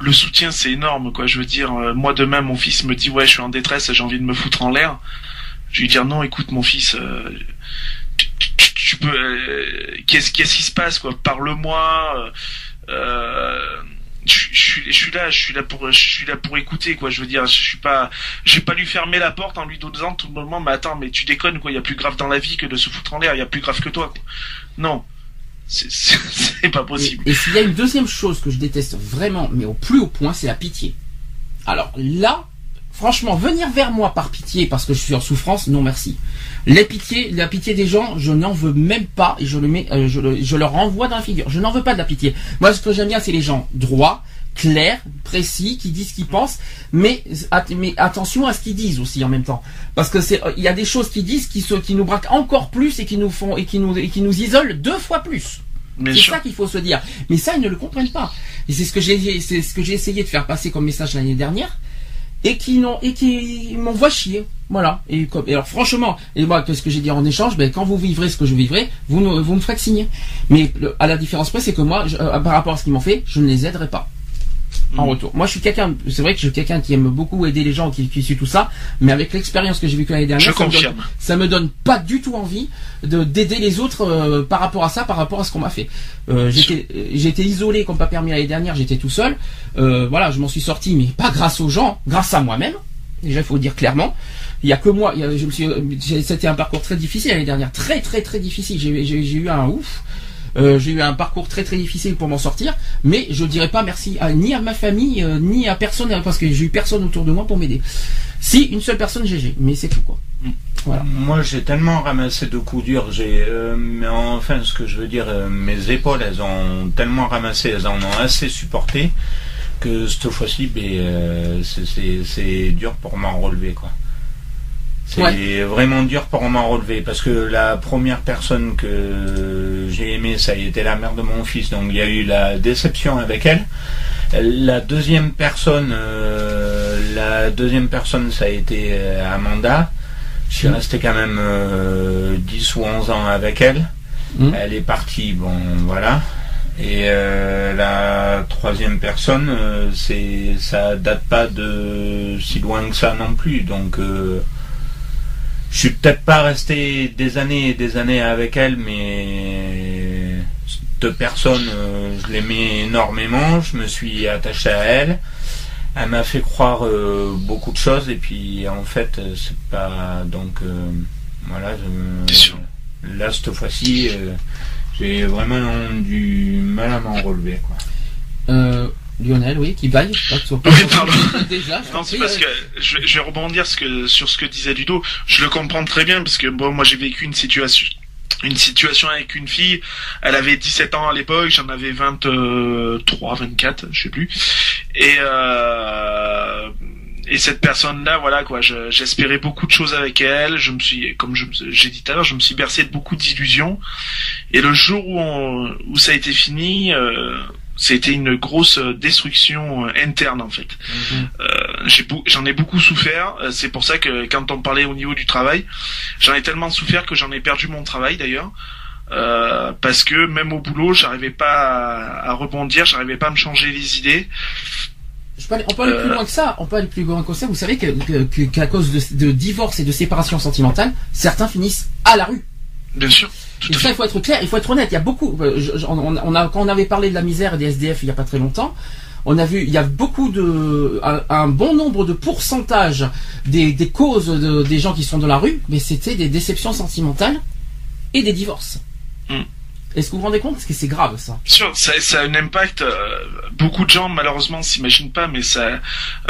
Speaker 4: le soutien c'est énorme quoi. Je veux dire euh, moi demain mon fils me dit ouais je suis en détresse j'ai envie de me foutre en l'air. Je lui dire non écoute mon fils euh, tu, tu- tu peux euh, qu'est-ce qu'est-ce qui se passe quoi? Parle-moi euh, je, je suis là je suis là pour je suis là pour écouter quoi. Je veux dire je suis pas je vais pas lui fermer la porte en lui disant tout le moment mais attends mais tu déconnes quoi. Il y a plus grave dans la vie que de se foutre en l'air. Il y a plus grave que toi quoi. non. C'est [LAUGHS] pas possible.
Speaker 2: Et, et s'il y a une deuxième chose que je déteste vraiment, mais au plus haut point, c'est la pitié. Alors là, franchement, venir vers moi par pitié parce que je suis en souffrance, non merci. Les pitiés, la pitié des gens, je n'en veux même pas et je le mets, euh, je, le- je leur renvoie dans la figure. Je n'en veux pas de la pitié. Moi, ce que j'aime bien, c'est les gens droits, clairs, précis, qui disent ce qu'ils pensent, mais, at- mais attention à ce qu'ils disent aussi en même temps, parce que c'est, il y a des choses qu'ils disent qui se, qui nous braquent encore plus et qui nous font et qui nous et qui nous isolent deux fois plus. C'est ça qu'il faut se dire. Mais ça, ils ne le comprennent pas. Et c'est ce que j'ai, c'est ce que j'ai essayé de faire passer comme message l'année dernière, et qui n'ont, et qui m'envoient chier. Voilà. Et, comme, et alors franchement, et moi, qu'est-ce que j'ai dit en échange? Ben quand vous vivrez ce que je vivrai, vous vous me ferez signe. Mais à la différence près, c'est que moi, euh, par rapport à ce qu'ils m'ont fait, je ne les aiderai pas. En
Speaker 4: Mhm.
Speaker 2: retour. Moi, je suis quelqu'un, c'est vrai que je suis quelqu'un qui aime beaucoup aider les gens, qui, qui suit tout ça, mais avec l'expérience que j'ai vécue l'année dernière,
Speaker 4: Je
Speaker 2: ça me donne- ça me donne pas du tout envie de d'aider les autres euh, par rapport à ça, par rapport à ce qu'on m'a fait. Euh, j'étais euh, j'étais isolé comme pas permis l'année dernière, j'étais tout seul. Euh, voilà, je m'en suis sorti, mais pas grâce aux gens, grâce à moi-même. Déjà, il faut le dire clairement. Il y a que moi. il y a- je me suis, c'était un parcours très difficile l'année dernière, très très très difficile. J'ai eu un ouf. Euh, j'ai eu un parcours très très difficile pour m'en sortir, mais je dirais pas merci à, ni à ma famille euh, ni à personne parce que j'ai eu personne autour de moi pour m'aider. Si une seule personne GG, mais c'est tout quoi. Voilà.
Speaker 3: Moi, j'ai tellement ramassé de coups durs. J'ai, euh, mais enfin, ce que je veux dire, euh, mes épaules, elles ont tellement ramassé, elles en ont assez supporté que cette fois-ci, ben, euh, c'est dur pour m'en relever, quoi. C'est
Speaker 2: Ouais.
Speaker 3: vraiment dur pour m'en relever parce que la première personne que j'ai aimée, ça a été la mère de mon fils, donc il y a eu la déception avec elle. La deuxième personne, euh, la deuxième personne, ça a été euh, Amanda. Je suis
Speaker 2: Mm.
Speaker 3: resté quand même euh, 10 ou 11 ans avec elle.
Speaker 2: Mm.
Speaker 3: Elle est partie, bon voilà. Et euh, la troisième personne, euh, c'est ça date pas de si loin que ça non plus. Donc euh, je suis peut-être pas resté des années et des années avec elle, mais cette personne, euh, je l'aimais énormément. Je me suis attaché à elle. Elle m'a fait croire euh, beaucoup de choses et puis en fait euh, c'est pas donc euh, voilà. je-
Speaker 4: Bien sûr?
Speaker 3: là cette fois-ci, euh, j'ai vraiment du mal à m'en relever quoi.
Speaker 2: Euh, Lionel, oui, qui baille.
Speaker 4: Oui, pardon. [LAUGHS]
Speaker 2: Déjà, je
Speaker 4: Non, c'est parce
Speaker 2: euh,
Speaker 4: que je vais, je vais rebondir ce que, sur ce que disait Ludo. Je le comprends très bien parce que bon, moi j'ai vécu une situation, une situation avec une fille. Elle avait 17 ans à l'époque, j'en avais 23, 24, je sais plus. Et euh, et cette personne-là, voilà quoi, je- j'espérais beaucoup de choses avec elle. Je me suis, comme j'ai dit tout à l'heure, je me suis bercé de beaucoup d'illusions. Et le jour où, on- où ça a été fini, euh, c'était une grosse destruction euh, interne en fait. Euh, j'ai beau- j'en ai beaucoup souffert. Euh, C'est pour ça que quand on parlait au niveau du travail, j'en ai tellement souffert que j'en ai perdu mon travail d'ailleurs. Euh, parce que même au boulot, j'arrivais pas à, à rebondir, j'arrivais pas à me changer les idées.
Speaker 2: je peux aller- on peut aller plus
Speaker 4: euh,
Speaker 2: loin que ça. On peut aller plus loin que ça. Vous savez qu'à cause de, de divorce et de séparation sentimentale, certains finissent à la rue.
Speaker 4: Bien sûr. Tout
Speaker 2: ça, il faut être clair, il faut être honnête. Il y a beaucoup. euh, je- on, on a- quand on avait parlé de la misère et des SDF il y a pas très longtemps, On a vu, il y a beaucoup de, un, bon nombre de pourcentages des, causes des gens qui sont dans la rue, mais c'était des déceptions sentimentales et des divorces. Hmm. Est-ce que vous vous rendez compte? Parce que c'est grave ça.
Speaker 4: Sûr, ça, a un impact. Euh, beaucoup de gens malheureusement s'imaginent pas, mais ça,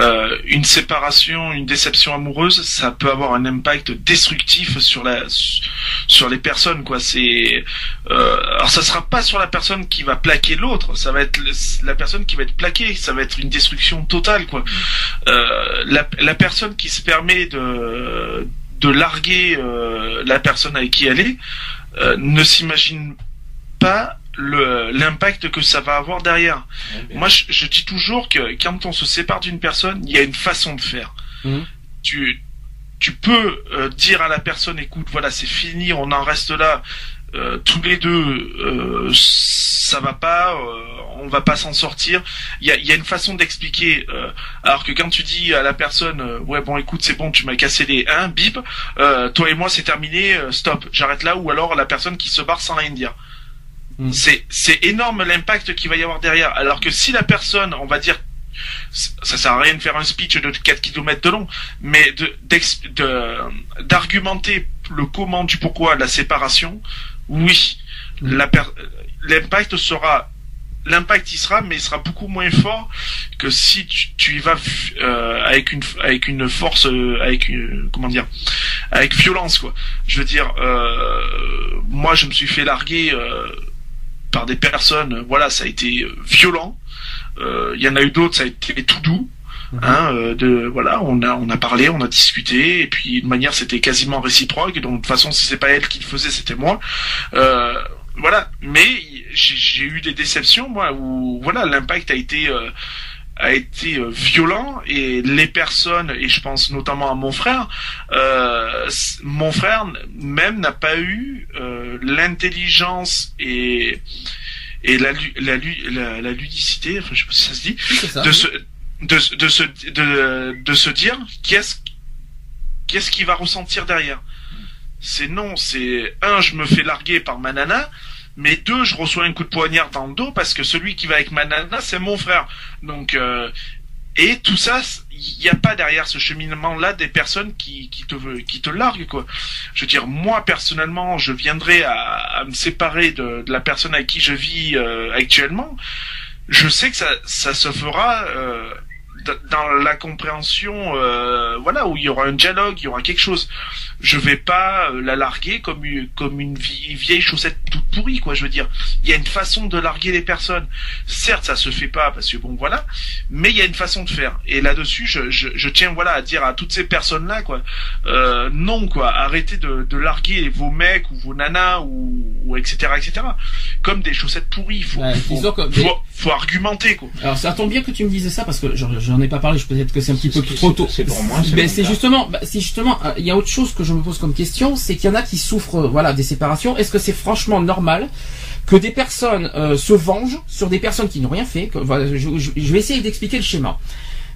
Speaker 4: euh, une séparation, une déception amoureuse, ça peut avoir un impact destructif sur la, sur les personnes quoi. C'est, euh, alors ça sera pas sur la personne qui va plaquer l'autre, ça va être la personne qui va être plaquée, ça va être une destruction totale quoi. La, personne qui se permet de de larguer la personne avec qui elle est ne s'imagine pas l'impact que ça va avoir derrière. Moi, je, dis toujours que quand on se sépare d'une personne, il y a une façon de faire. Mmh. Tu, tu peux euh, dire à la personne, écoute, voilà, c'est fini, on en reste là. Euh, tous les deux, euh, ça va pas, on va pas s'en sortir. Il y a, y a, une façon d'expliquer. alors que quand tu dis à la personne, ouais bon, écoute, c'est bon, tu m'as cassé les 1, bip, toi et moi c'est terminé, stop, j'arrête là. Ou alors la personne qui se barre sans rien dire. Mm. C'est c'est énorme l'impact qu'il va y avoir derrière. Alors que si la personne, on va dire ça sert à rien de faire un speech de 4 km de long, mais de d'argumenter le comment du pourquoi de la séparation, oui, mm. l'impact sera l'impact y sera, mais il sera beaucoup moins fort que si tu, y vas euh, avec une avec une force, euh, avec une, comment dire, avec violence quoi. Je veux dire, euh, moi je me suis fait larguer par des personnes, voilà, ça a été euh, violent. Euh, il y en a eu d'autres, ça a été tout doux. Mhm. Hein, euh, de voilà, on a on a parlé, on a discuté, et puis de manière c'était quasiment réciproque. Donc de toute façon, si c'est pas elle qui le faisait, c'était moi. voilà, mais j'ai eu des déceptions moi où voilà l'impact a été a été euh, violent et les personnes et je pense notamment à mon frère euh, mon frère même n'a pas eu euh, l'intelligence et et la, la, la, la, ludicité enfin je sais pas si ça se dit de se de, de se de, de se dire qu'est-ce qu'est-ce qu'il va ressentir derrière. C'est non c'est un je me fais larguer par ma nana mais deux, je reçois un coup de poignard dans le dos parce que celui qui va avec ma nana, c'est mon frère. Donc, euh, et tout ça, il n'y a pas derrière ce cheminement-là des personnes qui, qui te qui te larguent quoi. Je veux dire, moi personnellement, je viendrai à, me séparer de, la personne avec qui je vis euh, actuellement. Je sais que ça, ça se fera euh, dans la compréhension, euh, voilà, où il y aura un dialogue, il y aura quelque chose. Je vais pas euh, la larguer comme une, comme une vieille chaussette toute pourrie, quoi. Je veux dire, il y a une façon de larguer les personnes. Certes, ça se fait pas parce que bon, voilà, mais il y a une façon de faire. Et là-dessus, je, je, je, tiens, voilà, à dire à toutes ces personnes-là, quoi, euh, non, quoi, arrêtez de, de larguer vos mecs ou vos nanas ou, ou etc., etc. Comme des chaussettes pourries. Faut, faut, faut, argumenter, quoi.
Speaker 2: Alors, ça tombe bien que tu me dises ça parce que je, j'en ai pas parlé, je peut-être que c'est un petit peu trop tôt.
Speaker 3: C'est pour moi.
Speaker 2: Ben, c'est justement, bah, si justement, euh, il y a autre chose que je me pose comme question, c'est qu'il y en a qui souffrent, euh, voilà, des séparations. Est-ce que c'est franchement normal que des personnes euh, se vengent sur des personnes qui n'ont rien fait que, voilà, je, vais essayer d'expliquer le schéma.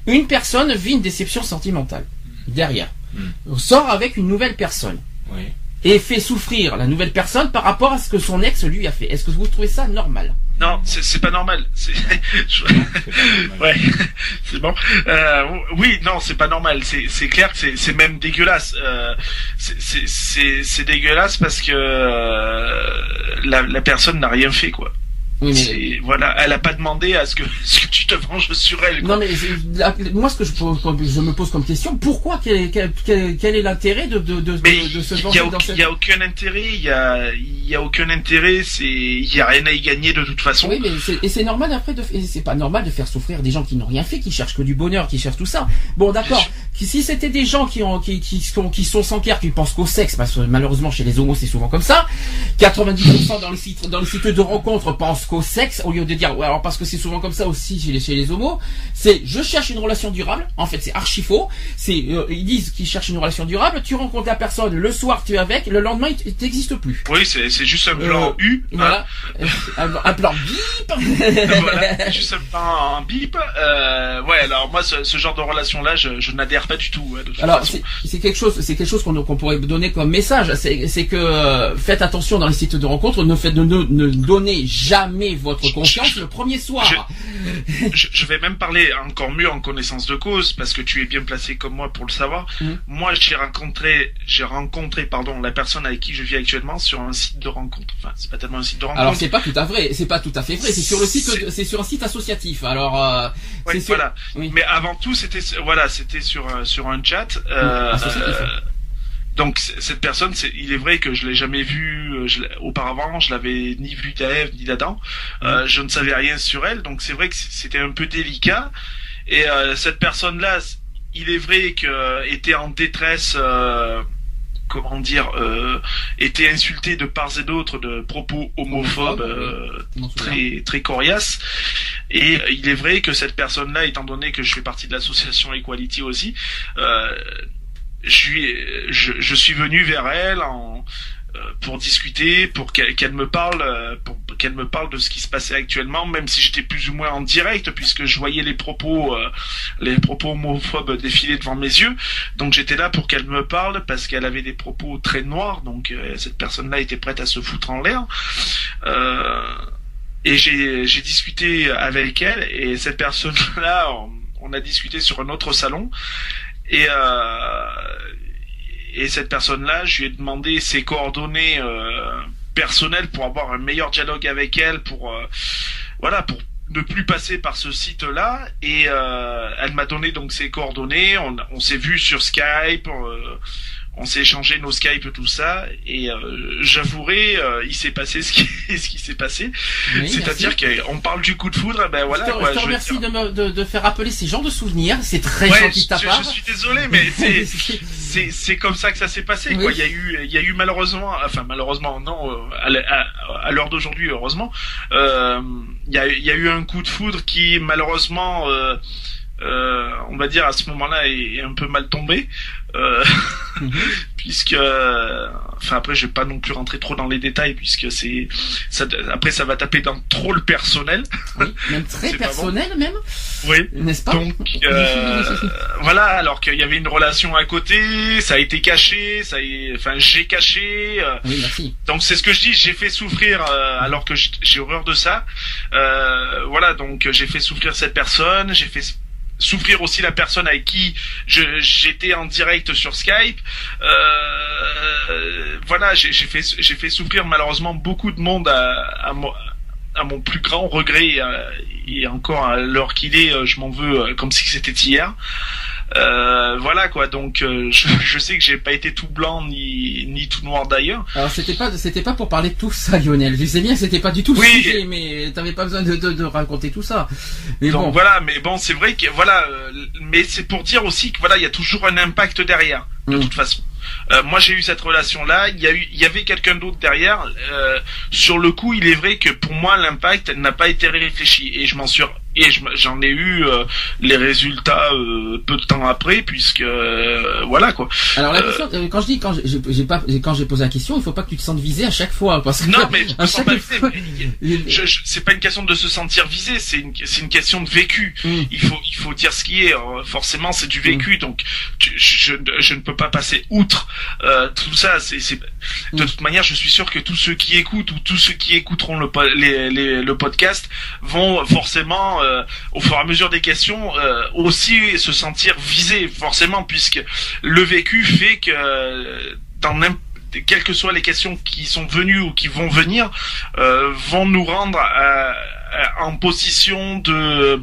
Speaker 2: Une personne vit une déception sentimentale derrière, hmm. sort avec une nouvelle personne. Et fait souffrir la nouvelle personne par rapport à ce que son ex lui a fait. Est-ce que vous trouvez ça normal?
Speaker 4: Non, c'est pas normal. C'est [LAUGHS] ouais, [LAUGHS] c'est bon. Euh, oui, non, c'est pas normal. C'est clair que c'est même dégueulasse. Euh, c'est dégueulasse parce que euh, la, la personne n'a rien fait quoi. Oui, Voilà, elle a pas demandé à ce que, [LAUGHS] ce que tu te venges sur elle.
Speaker 2: Non, mais moi, ce que je, je, me pose comme question, pourquoi quel, quel, quel, est l'intérêt de, de, de, de se venger
Speaker 4: dans cette... Il y a aucun intérêt. Il y a, il y a aucun intérêt. C'est, il y a rien à y gagner de toute façon.
Speaker 2: Oui, mais et c'est normal après de, c'est pas normal de faire souffrir des gens qui n'ont rien fait, qui cherchent que du bonheur, qui cherchent tout ça. Bon, d'accord. Si c'était des gens qui ont, qui, qui sont, qui sont sans cœur, qui pensent qu'au sexe, parce que malheureusement chez les homos c'est souvent comme ça. 90% dans le site, dans le site de rencontre pensent qu'au sexe, au lieu de dire, ouais, alors parce que c'est souvent comme ça aussi chez les, chez les homos, c'est je cherche une relation durable. En fait, c'est archi faux. C'est, euh, ils disent qu'ils cherchent une relation durable. Tu rencontres la personne, le soir tu es avec, le lendemain il n'existe plus.
Speaker 4: Oui, c'est, c'est juste un plan euh, U.
Speaker 2: Hein. Voilà, [LAUGHS] un, plan bip.
Speaker 4: voilà, juste un plan bip. Euh, ouais, alors moi ce, ce genre de relation là, je, je n'adhère pas du tout.
Speaker 2: alors c'est quelque chose, c'est quelque chose qu'on pourrait donner comme message. C'est, c'est que faites attention dans les sites de rencontre. Ne faites ne, ne donnez jamais votre confiance le premier soir.
Speaker 4: je, je vais même parler encore mieux en connaissance de cause parce que tu es bien placé comme moi pour le savoir.
Speaker 2: Mhm.
Speaker 4: Moi, j'ai rencontré, j'ai rencontré, pardon, la personne avec qui je vis actuellement sur un site de rencontre. Enfin, c'est pas tellement un site de rencontre.
Speaker 2: Alors c'est pas tout à vrai, c'est pas tout à fait vrai. C'est sur le site,
Speaker 4: C'est-
Speaker 2: sur un site associatif. Alors euh,
Speaker 4: Ouais,
Speaker 2: c'est sur-
Speaker 4: voilà.
Speaker 2: Oui.
Speaker 4: Mais avant tout, c'était voilà, c'était sur un- sur un chat. Euh,
Speaker 2: associatif.
Speaker 4: euh, donc cette personne, c'est, il est vrai que je l'ai jamais vu euh, je auparavant, je l'avais ni vu d'Ève ni d'Adam. Euh, je ne savais rien sur elle, donc c'est vrai que c'était un peu délicat. Et euh, cette personne-là, il est vrai que était en détresse. euh, comment dire, euh, était insultée de part et d'autre de propos homophobes
Speaker 2: Homophobe,
Speaker 4: euh, très très coriaces. Et euh, il est vrai que cette personne-là, étant donné que je fais partie de l'association Equality aussi, euh, je, ai- je, je suis venu vers elle en, euh, pour discuter, pour qu'elle me parle, euh, pour qu'elle me parle de ce qui se passait actuellement, même si j'étais plus ou moins en direct, puisque je voyais les propos, euh, les propos homophobes défiler devant mes yeux. Donc j'étais là pour qu'elle me parle parce qu'elle avait des propos très noirs. Donc euh, cette personne-là était prête à se foutre en l'air. Euh, et j'ai discuté avec elle et cette personne-là, on, on a discuté sur un autre salon et euh, et cette personne-là, je lui ai demandé ses coordonnées euh, personnelles pour avoir un meilleur dialogue avec elle, pour euh, voilà, pour ne plus passer par ce site-là. Et euh, elle m'a donné donc ses coordonnées. On, on s'est vu sur Skype. euh, on s'est échangé nos Skype tout ça et euh, j'avouerai euh, il s'est passé ce qui [LAUGHS] ce qui s'est passé.
Speaker 2: Oui,
Speaker 4: c'est-à-dire qu'on parle du coup de foudre ben voilà
Speaker 2: je te,
Speaker 4: quoi,
Speaker 2: je te remercie de, me, de, de faire rappeler ces genres de souvenirs. C'est très
Speaker 4: Ouais,
Speaker 2: gentil de ta
Speaker 4: je,
Speaker 2: part.
Speaker 4: je suis désolé mais [LAUGHS] c'est c'est c'est comme ça que ça s'est passé quoi. Il y a eu il y a eu malheureusement enfin malheureusement non euh, à, l- à, à l'heure d'aujourd'hui heureusement euh, il y a il y a eu un coup de foudre qui malheureusement euh, euh, on va dire à ce moment-là est, est un peu mal tombé euh, [LAUGHS]
Speaker 2: Mhm.
Speaker 4: puisque enfin après je vais pas non plus rentrer trop dans les détails puisque c'est ça, après ça va taper dans trop le personnel
Speaker 2: Oui, même très personnel même,
Speaker 4: oui
Speaker 2: n'est-ce pas
Speaker 4: donc euh, voilà, alors qu'il y avait une relation à côté, ça a été caché, ça, a- enfin j'ai caché. euh,
Speaker 2: Oui, merci.
Speaker 4: donc c'est ce que je dis, j'ai fait souffrir euh, alors que j'ai horreur de ça. Euh, voilà, donc j'ai fait souffrir cette personne, j'ai fait souffrir aussi la personne avec qui j'étais en direct sur Skype. Euh, voilà, j'ai fait souffrir malheureusement beaucoup de monde à, à mon plus grand regret et encore à l'heure qu'il est, euh, je m'en veux euh, comme si c'était hier. Euh, voilà quoi, donc euh, je, je sais que j'ai pas été tout blanc ni ni tout noir d'ailleurs.
Speaker 2: Alors c'était pas c'était pas pour parler de tout ça, Lionel. Je sais bien que c'était pas du tout le
Speaker 4: Oui.
Speaker 2: sujet, mais t'avais pas besoin de, de, de raconter tout ça. Mais
Speaker 4: Donc
Speaker 2: bon,
Speaker 4: voilà, mais bon, c'est vrai que voilà, euh, mais c'est pour dire aussi que voilà, il y a toujours un impact derrière, de
Speaker 2: Mm.
Speaker 4: toute façon. Euh, moi, j'ai eu cette relation-là. Il y a eu, il y avait quelqu'un d'autre derrière. Euh, sur le coup, il est vrai que pour moi, l'impact n'a pas été réfléchi, et je m'en suis et j'en ai eu euh, les résultats euh, peu de temps après, puisque euh, voilà quoi.
Speaker 2: alors la question, quand je dis quand j'ai pas quand j'ai posé la question, il faut pas que tu te sentes visé à chaque fois parce que
Speaker 4: Non, mais [LAUGHS] je
Speaker 2: à
Speaker 4: sens
Speaker 2: chaque
Speaker 4: pas
Speaker 2: fois, [LAUGHS]
Speaker 4: c'est pas une question de se sentir visé, c'est une, c'est une question de vécu.
Speaker 2: Mm.
Speaker 4: Il faut, il faut dire ce qui est. euh, Forcément, c'est du vécu, donc tu- je, je, je ne peux pas passer outre tout ça. C'est, de
Speaker 2: Mm.
Speaker 4: toute manière, je suis sûr que tous ceux qui écoutent ou tous ceux qui écouteront le, po- les, les- le podcast vont forcément, euh, au fur et à mesure des questions, euh, aussi se sentir visés, forcément, puisque le vécu fait que euh, dans n'importe quelles que soient les questions qui sont venues ou qui vont venir, vont nous rendre en position de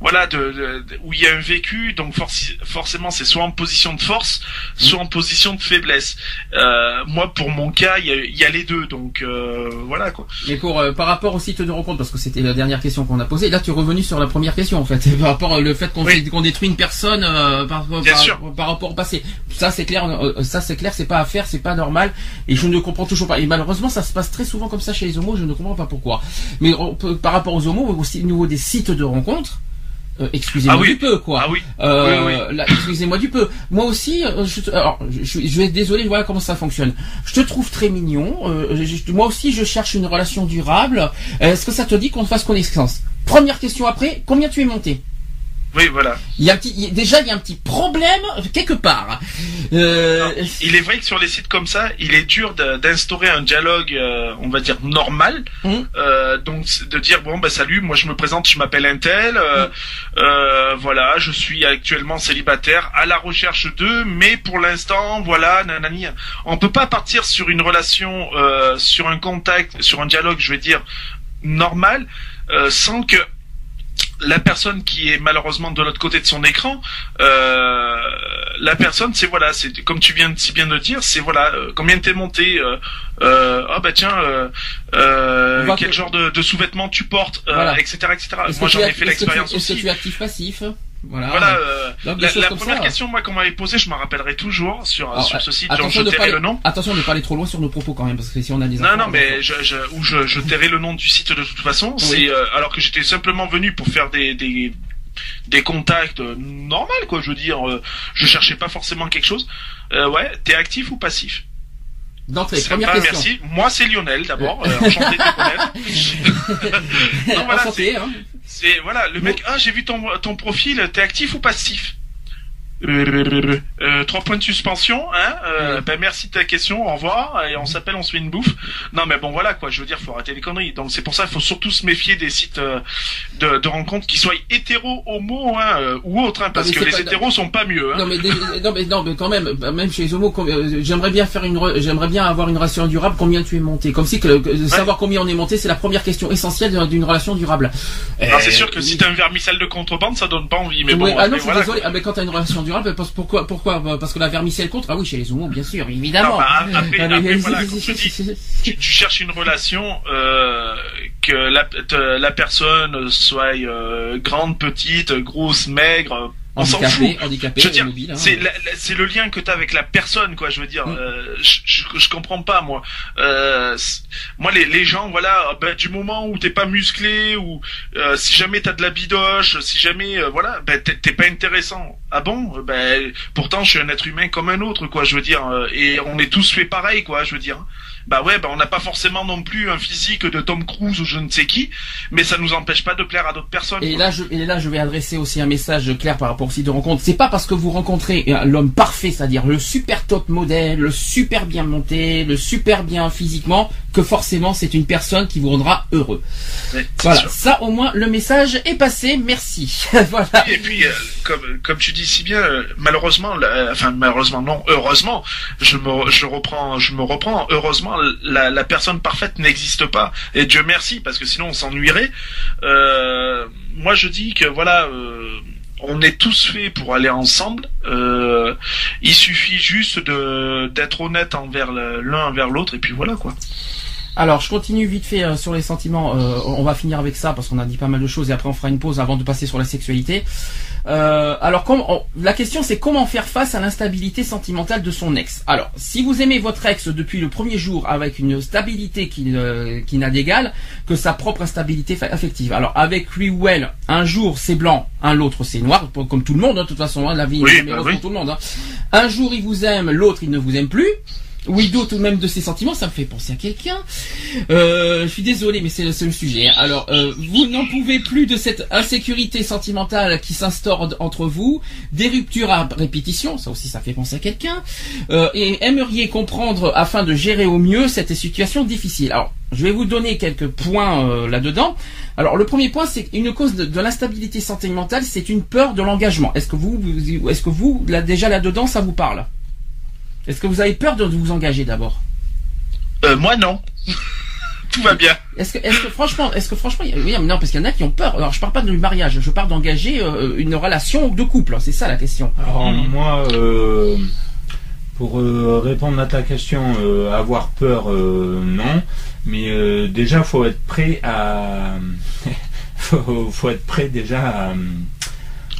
Speaker 4: voilà de, de- de- où il y a un vécu donc forci- forcément c'est soit en position de force soit en position de faiblesse Euh, moi pour mon cas il y a, il y a les deux donc euh, voilà quoi
Speaker 2: Mais pour euh, par rapport au site de rencontre, parce que c'était la dernière question qu'on a posée, là tu es revenu sur la première question en fait, [LAUGHS] par rapport au fait qu'on
Speaker 4: Oui.
Speaker 2: détruit une personne euh, par, par, rapport au passé. Ça c'est clair, euh, ça c'est clair, c'est pas à faire, c'est pas normal, et je ne comprends toujours pas. Et malheureusement ça se passe très souvent comme ça chez les homos, je ne comprends pas pourquoi. Mais on peut- par rapport aux homos, aussi au niveau des sites de rencontres. euh, excusez-moi
Speaker 4: Ah oui.
Speaker 2: du peu quoi.
Speaker 4: ah oui
Speaker 2: Euh,
Speaker 4: Oui,
Speaker 2: excusez-moi du peu. Moi aussi, euh, je, alors, je, je- vais être désolé, voilà comment ça fonctionne. Je te trouve très mignon. euh, je- moi aussi, je cherche une relation durable. Est-ce que ça te dit qu'on fasse connaissance? Première question après, combien tu es monté?
Speaker 4: Oui, voilà.
Speaker 2: Il y a un petit, il y a- déjà il y a un petit problème quelque part. Euh,
Speaker 4: Il est vrai que sur les sites comme ça, il est dur d'instaurer un dialogue, euh, on va dire normal.
Speaker 2: Mhm.
Speaker 4: Euh, donc de dire bon bah salut, moi je me présente, je m'appelle Intel, euh, voilà, je suis actuellement célibataire, à la recherche d'eux, mais pour l'instant voilà, nanani. On peut pas partir sur une relation, sur un contact, sur un dialogue, je vais dire normal, sans que la personne qui est malheureusement de l'autre côté de son écran, euh, la personne, c'est voilà, c'est comme tu viens de si bien de dire, c'est voilà, euh, combien t'es monté, euh, euh, oh bah tiens, euh, euh, quel
Speaker 2: que-
Speaker 4: genre de, de sous-vêtements tu portes, euh,
Speaker 2: Voilà.
Speaker 4: etc., etc.
Speaker 2: est-ce
Speaker 4: Moi j'en ai fait
Speaker 2: est-ce
Speaker 4: l'expérience
Speaker 2: Est-ce que
Speaker 4: aussi.
Speaker 2: tu es actif passif Voilà.
Speaker 4: Voilà, euh, la, première
Speaker 2: ça.
Speaker 4: question moi qu'on m'avait posée, je m'en rappellerai toujours sur,
Speaker 2: Alors,
Speaker 4: sur ce site,
Speaker 2: attention
Speaker 4: je
Speaker 2: de
Speaker 4: tairai
Speaker 2: pas
Speaker 4: le nom.
Speaker 2: attention de pas aller trop loin sur nos propos quand même parce que si on a des
Speaker 4: Non, non,
Speaker 2: on
Speaker 4: mais je, je, ou je, je tairai le nom du site de toute façon. C'est euh, alors que j'étais simplement venu pour faire des des, des contacts euh, normal quoi. Je veux dire, euh, je cherchais pas forcément quelque chose. Euh, ouais, t'es actif ou passif?
Speaker 2: D'entrée première question.
Speaker 4: merci. Moi, c'est Lionel d'abord. Euh, enchanté de connaître. [LAUGHS] Non, voilà,
Speaker 2: Enchanté, hein.
Speaker 4: C'est voilà, le mec. Ah, j'ai vu ton ton profil. T'es actif ou passif? Euh, euh, trois points de suspension, hein euh. Ben merci de ta question, au revoir et on s'appelle, on se fait une bouffe. Non mais bon voilà quoi, je veux dire, faut arrêter les conneries. Donc c'est pour ça, il faut surtout se méfier des sites euh, de, de rencontres qui soient hétéro, homo, hein, euh, ou autres, hein, parce que les
Speaker 2: pas-
Speaker 4: hétéros sont pas mieux. Hein.
Speaker 2: Non mais, non mais non mais quand même bah, même chez les homos j'aimerais bien faire une j'aimerais bien avoir une relation durable combien tu es monté? Comme si que, que- savoir combien on est monté c'est la première question essentielle d'une- relation durable.
Speaker 4: C'est sûr que si t'as un vermicelle de contrebande, ça donne pas envie. Mais bon,
Speaker 2: Ouais, ah non,
Speaker 4: après,
Speaker 2: je suis
Speaker 4: voilà,
Speaker 2: désolé. Ah, mais quand t'as une relation durable, parce, pourquoi, pourquoi Bah, Parce que la vermicelle contre. Ah oui, chez les homos, bien sûr, évidemment.
Speaker 4: Non, bah, après-
Speaker 2: mais-
Speaker 4: après, voilà, comme je dis, tu, tu cherches une relation euh, que la, te- la personne soit euh, grande, petite, grosse, maigre, on s'en fout.
Speaker 2: handicapé,
Speaker 4: Je veux dire,
Speaker 2: hein.
Speaker 4: c'est le lien que tu as avec la personne, quoi. Je veux dire,
Speaker 2: Mm.
Speaker 4: euh, je, je, je comprends pas moi. Euh, moi, les, les gens, voilà, ah ben, du moment où t'es pas musclé ou euh, si jamais t'as de la bidoche, si jamais, voilà, t'es t'es pas intéressant. Ah bon? Ben pourtant, je suis un être humain comme un autre, quoi. Je veux dire, euh, et on est tous fait pareil, quoi. Je veux dire. Bah ouais, bah on n'a pas forcément non plus un physique de Tom Cruise ou je ne sais qui, mais ça nous empêche pas de plaire à d'autres personnes.
Speaker 2: Et
Speaker 4: quoi.
Speaker 2: là, je, et là, je vais adresser aussi un message clair par rapport au site de rencontre. C'est pas parce que vous rencontrez l'homme parfait, c'est-à-dire le super top modèle, le super bien monté, le super bien physiquement, que forcément c'est une personne qui vous rendra heureux.
Speaker 4: Ouais,
Speaker 2: Voilà,
Speaker 4: sûr.
Speaker 2: ça au moins le message est passé. Merci. [LAUGHS] voilà.
Speaker 4: Et puis, euh, comme, comme tu dis si bien, euh, malheureusement, la- enfin malheureusement non, heureusement, je me, je reprends, je me reprends. Heureusement, la, personne parfaite n'existe pas. Et Dieu merci, parce que sinon on s'ennuierait. Euh, moi, je dis que voilà. euh, on est tous faits pour aller ensemble. Euh, il suffit juste de d'être honnête envers l'un envers l'autre et puis voilà quoi.
Speaker 2: Alors, je continue vite fait euh, sur les sentiments. Euh, on va finir avec ça parce qu'on a dit pas mal de choses et après on fera une pause avant de passer sur la sexualité. Euh, alors, la question c'est comment faire face à l'instabilité sentimentale de son ex. Alors, si vous aimez votre ex depuis le premier jour avec une stabilité qui, euh, qui n'a d'égal que sa propre instabilité affective. Alors, avec lui ou elle, un jour c'est blanc, un l'autre c'est noir, comme tout le monde, hein, de toute façon, hein, la vie
Speaker 4: Oui,
Speaker 2: est
Speaker 4: bah oui.
Speaker 2: pour tout le monde. hein. Un jour il vous aime, l'autre il ne vous aime plus. Ou il doute même de ses sentiments, ça me fait penser à quelqu'un. Euh, je suis désolé, mais c'est le sujet. hein. Alors, euh, vous n'en pouvez plus de cette insécurité sentimentale qui s'instaure entre vous, des ruptures à répétition, ça aussi ça fait penser à quelqu'un, euh, et aimeriez comprendre afin de gérer au mieux cette situation difficile. Alors, je vais vous donner quelques points là-dedans. Alors, le premier point, c'est une cause de, l'instabilité sentimentale, c'est une peur de l'engagement. Est-ce que vous, vous- est-ce que vous, là, déjà là-dedans, ça vous parle? Est-ce que vous avez peur de vous engager d'abord
Speaker 4: Euh, moi non. [LAUGHS] Tout va bien.
Speaker 2: Est-ce que, est-ce que franchement, est-ce que franchement, il oui, mais non, parce qu'il y en a qui ont peur. Alors, je parle pas du mariage, je parle d'engager euh, une relation de couple. C'est ça la question.
Speaker 3: Alors moi, euh, pour euh, répondre à ta question, euh, avoir peur, euh, non. Mais euh, déjà, faut être prêt à, [LAUGHS] faut, faut être prêt déjà à,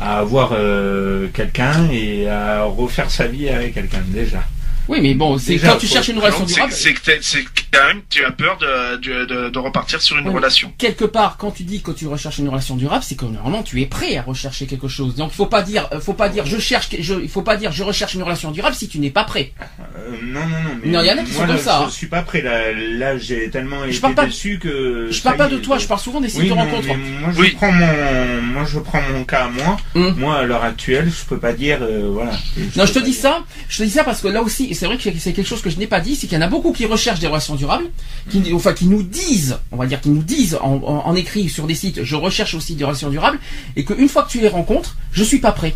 Speaker 3: à avoir euh, quelqu'un et à refaire sa vie avec quelqu'un déjà.
Speaker 2: Oui, mais bon, c'est quand tu cherches une relation durable.
Speaker 4: c'est que c'est quand même tu as peur de, de, de, de repartir sur une
Speaker 2: Oui,
Speaker 4: relation.
Speaker 2: Quelque part, quand tu dis que tu recherches une relation durable, c'est que normalement tu es prêt à rechercher quelque chose. Donc, il faut pas dire, euh, faut pas dire, je cherche, je, il faut pas dire, je recherche une relation durable si tu n'es pas prêt.
Speaker 3: Euh, non, non, non. Mais
Speaker 2: Non, il y en a qui
Speaker 3: moi,
Speaker 2: sont comme ça,
Speaker 3: Je
Speaker 2: hein.
Speaker 3: suis pas prêt. Là, là j'ai tellement
Speaker 2: Je
Speaker 3: été
Speaker 2: parle pas-
Speaker 3: déçu que.
Speaker 2: Je parle pas de toi, je parle souvent des sites
Speaker 3: Oui,
Speaker 2: de
Speaker 3: non,
Speaker 2: rencontres.
Speaker 3: moi je
Speaker 4: Oui.
Speaker 3: prends mon, moi je prends mon cas à moi.
Speaker 2: Hum.
Speaker 3: Moi à l'heure actuelle, je peux pas dire, euh, voilà.
Speaker 2: Non, je te dis ça, je te dis ça parce que là aussi, c'est vrai que c'est quelque chose que je n'ai pas dit, c'est qu'il y en a beaucoup qui recherchent des relations durables, qui, enfin, qui nous disent, on va dire, qui nous disent en, en- en écrit sur des sites, je recherche aussi des relations durables, et qu'une fois que tu les rencontres, je suis pas prêt.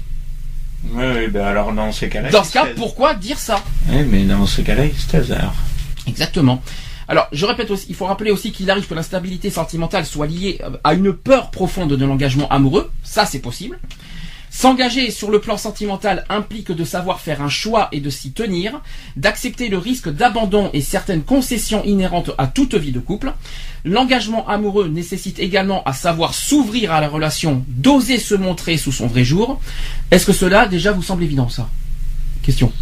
Speaker 3: ouais, ben alors dans ces cas-là.
Speaker 2: Dans ce cas, pourquoi dire ça?
Speaker 3: Ouais, mais dans ces cas-là, il se alors.
Speaker 2: Exactement. Alors, je répète aussi, il faut rappeler aussi qu'il arrive que l'instabilité sentimentale soit liée euh, à une peur profonde de l'engagement amoureux. Ça, c'est possible. S'engager sur le plan sentimental implique de savoir faire un choix et de s'y tenir, d'accepter le risque d'abandon et certaines concessions inhérentes à toute vie de couple. L'engagement amoureux nécessite également à savoir s'ouvrir à la relation, d'oser se montrer sous son vrai jour. Est-ce que cela déjà vous semble évident, ça? Question.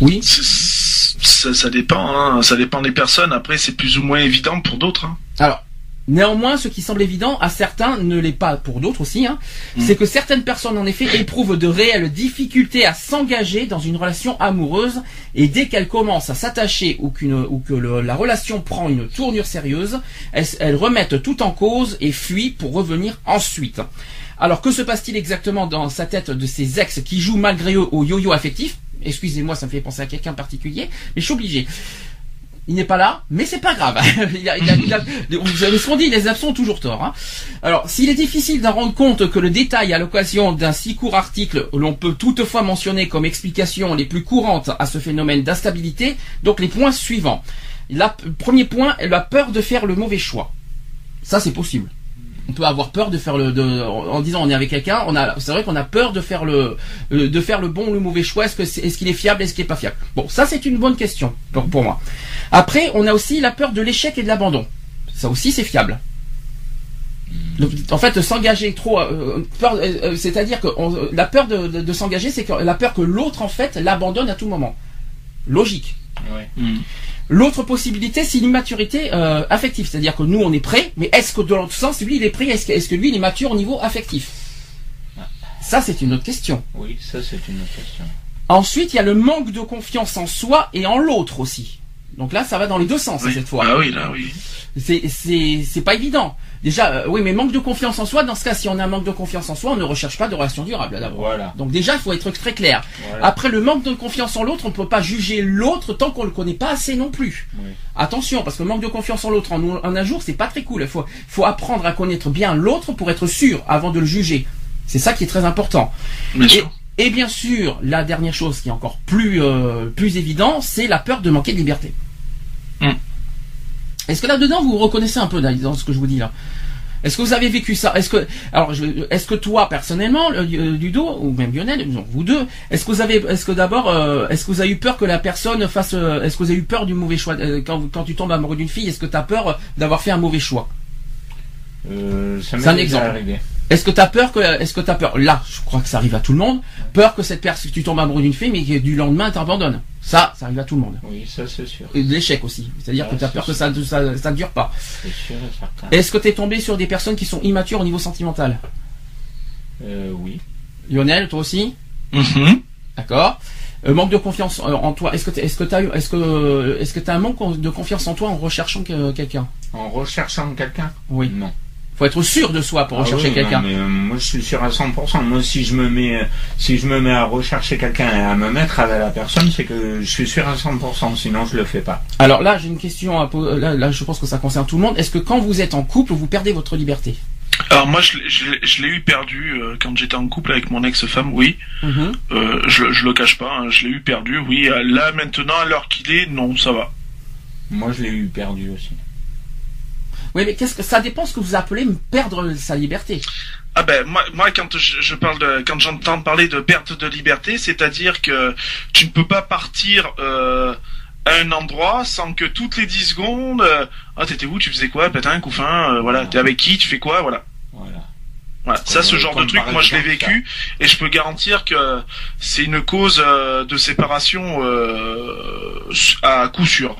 Speaker 2: Oui
Speaker 4: ça dépend, hein. ça dépend des personnes. Après, c'est plus ou moins évident pour d'autres. hein.
Speaker 2: Alors, néanmoins, ce qui semble évident à certains ne l'est pas pour d'autres aussi, hein, c'est que certaines personnes en effet éprouvent de réelles difficultés à s'engager dans une relation amoureuse et dès qu'elles commencent à s'attacher ou, que le- la relation prend une tournure sérieuse, elles, elles remettent tout en cause et fuient pour revenir ensuite. Alors que se passe-t-il exactement dans sa tête de ces ex qui jouent malgré eux au yo-yo affectif? Excusez-moi, ça me fait penser à quelqu'un particulier, mais je suis obligé. Il n'est pas là, mais c'est pas grave. [LAUGHS] vous dit, les absents ont toujours tort. hein. Alors, s'il est difficile d'en rendre compte que le détail à l'occasion d'un si court article, l'on peut toutefois mentionner comme explication les plus courantes à ce phénomène d'instabilité, donc les points suivants. La, premier point, la peur de faire le mauvais choix. Ça, c'est possible. On peut avoir peur de faire le, de, en disant on est avec quelqu'un, on a, c'est vrai qu'on a peur de faire le, de faire le bon ou le mauvais choix. Est-ce que qu'il est fiable, est-ce qu'il est pas fiable? Bon, ça c'est une bonne question pour, pour moi. Après, on a aussi la peur de l'échec et de l'abandon. Ça aussi c'est fiable. Donc, en fait, s'engager trop, euh, peur, euh, euh, c'est-à-dire que on- la peur de, de- de s'engager, c'est que la peur que l'autre en fait l'abandonne à tout moment. Logique.
Speaker 3: Ouais.
Speaker 2: L'autre possibilité, c'est l'immaturité euh, affective, c'est-à-dire que nous on est prêt, mais est-ce que dans l'autre sens, lui il est prêt, est-ce que, est-ce que lui il est mature au niveau affectif? Ça c'est une autre question.
Speaker 3: Oui, ça c'est une autre question.
Speaker 2: Ensuite, il y a le manque de confiance en soi et en l'autre aussi. Donc là, ça va dans les deux sens
Speaker 4: Oui.
Speaker 2: cette fois.
Speaker 4: Ah oui, là, oui.
Speaker 2: C'est c'est c'est pas évident. Déjà, euh, oui, mais manque de confiance en soi. Dans ce cas, si on a un manque de confiance en soi, on ne recherche pas de relation durable. d'abord.
Speaker 3: Voilà.
Speaker 2: Donc déjà, il faut être très clair.
Speaker 3: voilà.
Speaker 2: Après, le manque de confiance en l'autre, on ne peut pas juger l'autre tant qu'on le connaît pas assez non plus.
Speaker 3: Oui.
Speaker 2: Attention, parce que le manque de confiance en l'autre en, en un jour, c'est pas très cool. Il faut, faut apprendre à connaître bien l'autre pour être sûr avant de le juger. C'est ça qui est très important.
Speaker 4: Bien
Speaker 2: Et,
Speaker 4: sûr.
Speaker 2: et bien sûr, la dernière chose qui est encore plus euh, plus évident, c'est la peur de manquer de liberté. Est-ce que là-dedans vous reconnaissez un peu dans ce que je vous dis là Est-ce que vous avez vécu ça Est-ce que alors je- est-ce que toi personnellement, le- euh, Ludo ou même Lionel, vous deux, est-ce que vous avez est-ce que d'abord euh, est-ce que vous avez eu peur que la personne fasse euh, est-ce que vous avez eu peur du mauvais choix Euh, quand quand tu tombes amoureux d'une fille, est-ce que tu as peur d'avoir fait un mauvais choix?
Speaker 3: Euh, ça
Speaker 2: C'est
Speaker 3: m'est
Speaker 2: un
Speaker 3: déjà
Speaker 2: exemple.
Speaker 3: arrivé.
Speaker 2: Est-ce que t'as peur que, est-ce que t'as peur, là, je crois que ça arrive à tout le monde, peur que cette personne, tu tombes amoureux d'une fille, mais que du lendemain t'abandonnes. Ça, ça arrive à tout le monde.
Speaker 3: Oui, ça c'est sûr.
Speaker 2: Et de l'échec aussi. C'est-à-dire que t'as
Speaker 3: c'est
Speaker 2: peur que ça, ça, ça dure pas.
Speaker 3: C'est sûr et certain.
Speaker 2: Est-ce que t'es tombé sur des personnes qui sont immatures au niveau sentimental?
Speaker 3: Euh, oui.
Speaker 2: Lionel, toi aussi?
Speaker 4: Mhm.
Speaker 2: D'accord. Euh, manque de confiance euh, en toi. Est-ce que t'es- est-ce que t'as eu, est-ce que, est-ce que t'as un manque de confiance en toi en recherchant que- quelqu'un?
Speaker 3: En recherchant quelqu'un?
Speaker 2: Oui.
Speaker 3: Non.
Speaker 2: Faut être sûr de soi pour
Speaker 3: Ah
Speaker 2: rechercher
Speaker 3: oui,
Speaker 2: quelqu'un.
Speaker 3: euh, moi je suis sûr à 100%. Moi si je me mets si je me mets à rechercher quelqu'un et à me mettre avec la personne, c'est que je suis sûr à 100%. Sinon je le fais pas.
Speaker 2: Alors là, j'ai une question à poser. Là, là, je pense que ça concerne tout le monde. Est-ce que quand vous êtes en couple, vous perdez votre liberté?
Speaker 4: Alors moi, je, l'ai- je, l'ai- je l'ai eu perdu euh, quand j'étais en couple avec mon ex-femme, oui.
Speaker 2: Mhm.
Speaker 4: Euh, je, je le cache pas, hein, je l'ai eu perdu, oui. Là, maintenant, à l'heure qu'il est, non, ça va.
Speaker 3: Moi je l'ai eu perdu aussi.
Speaker 2: Oui, mais qu'est-ce que ça dépend ce que vous appelez perdre sa liberté.
Speaker 4: Ah ben moi, moi quand je, je parle de quand j'entends parler de perte de liberté, c'est-à-dire que tu ne peux pas partir euh, à un endroit sans que toutes les 10 secondes euh, ah t'étais où tu faisais quoi pétain coup fin euh, voilà t'es avec qui tu fais quoi voilà
Speaker 3: Voilà.
Speaker 4: voilà
Speaker 3: Comme,
Speaker 4: ça ce genre de truc moi je l'ai vécu et je peux garantir que c'est une cause de séparation euh, à coup sûr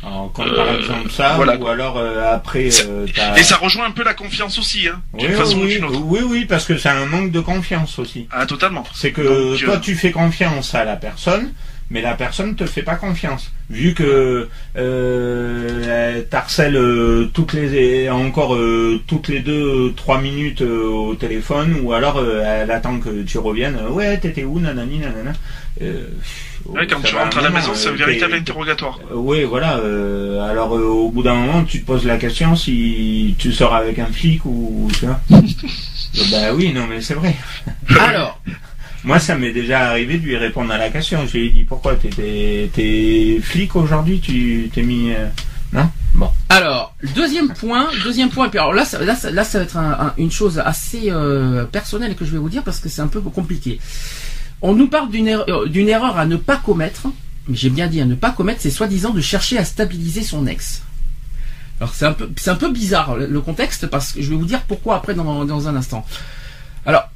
Speaker 3: Par
Speaker 4: Euh,
Speaker 3: exemple ça,
Speaker 4: voilà,
Speaker 3: ou alors euh, après euh,
Speaker 4: et ça rejoint un peu la confiance aussi hein
Speaker 3: Oui,
Speaker 4: d'une
Speaker 3: oui,
Speaker 4: façon ou
Speaker 3: oui,
Speaker 4: d'une autre
Speaker 3: oui, oui, parce que c'est un manque de confiance aussi.
Speaker 4: ah totalement
Speaker 3: C'est que
Speaker 4: Donc,
Speaker 3: toi
Speaker 4: euh,
Speaker 3: tu fais confiance à la personne, mais la personne te fait pas confiance. Vu que euh, elle t'harcèle euh, toutes les encore euh, toutes les deux trois minutes au téléphone ou alors elle attend que tu reviennes. ouais, t'étais où, nanani, nanana? Euh,
Speaker 4: Ouais, quand tu rentres à la maison, c'est un
Speaker 3: euh,
Speaker 4: véritable interrogatoire.
Speaker 3: euh, Oui, voilà. euh, alors, euh, au bout d'un moment, tu te poses la question si tu sors avec un flic ou tu vois. [LAUGHS] Euh, bah oui, non, mais c'est vrai. [LAUGHS]
Speaker 2: Alors, [LAUGHS]
Speaker 3: Moi, ça m'est déjà arrivé de lui répondre à la question. Je lui ai dit pourquoi t'es t'es flic aujourd'hui Tu t'es mis euh, non? Bon.
Speaker 2: alors, deuxième point, deuxième point. et puis alors là, ça, là, ça, là, ça va être un- un- une chose assez euh, personnelle que je vais vous dire parce que c'est un peu compliqué. On nous parle d'une erreur, euh, d'une erreur à ne pas commettre, mais j'ai bien dit à ne pas commettre, c'est soi-disant de chercher à stabiliser son ex. Alors c'est un peu, c'est un peu bizarre le, contexte parce que je vais vous dire pourquoi après dans, dans un instant. Alors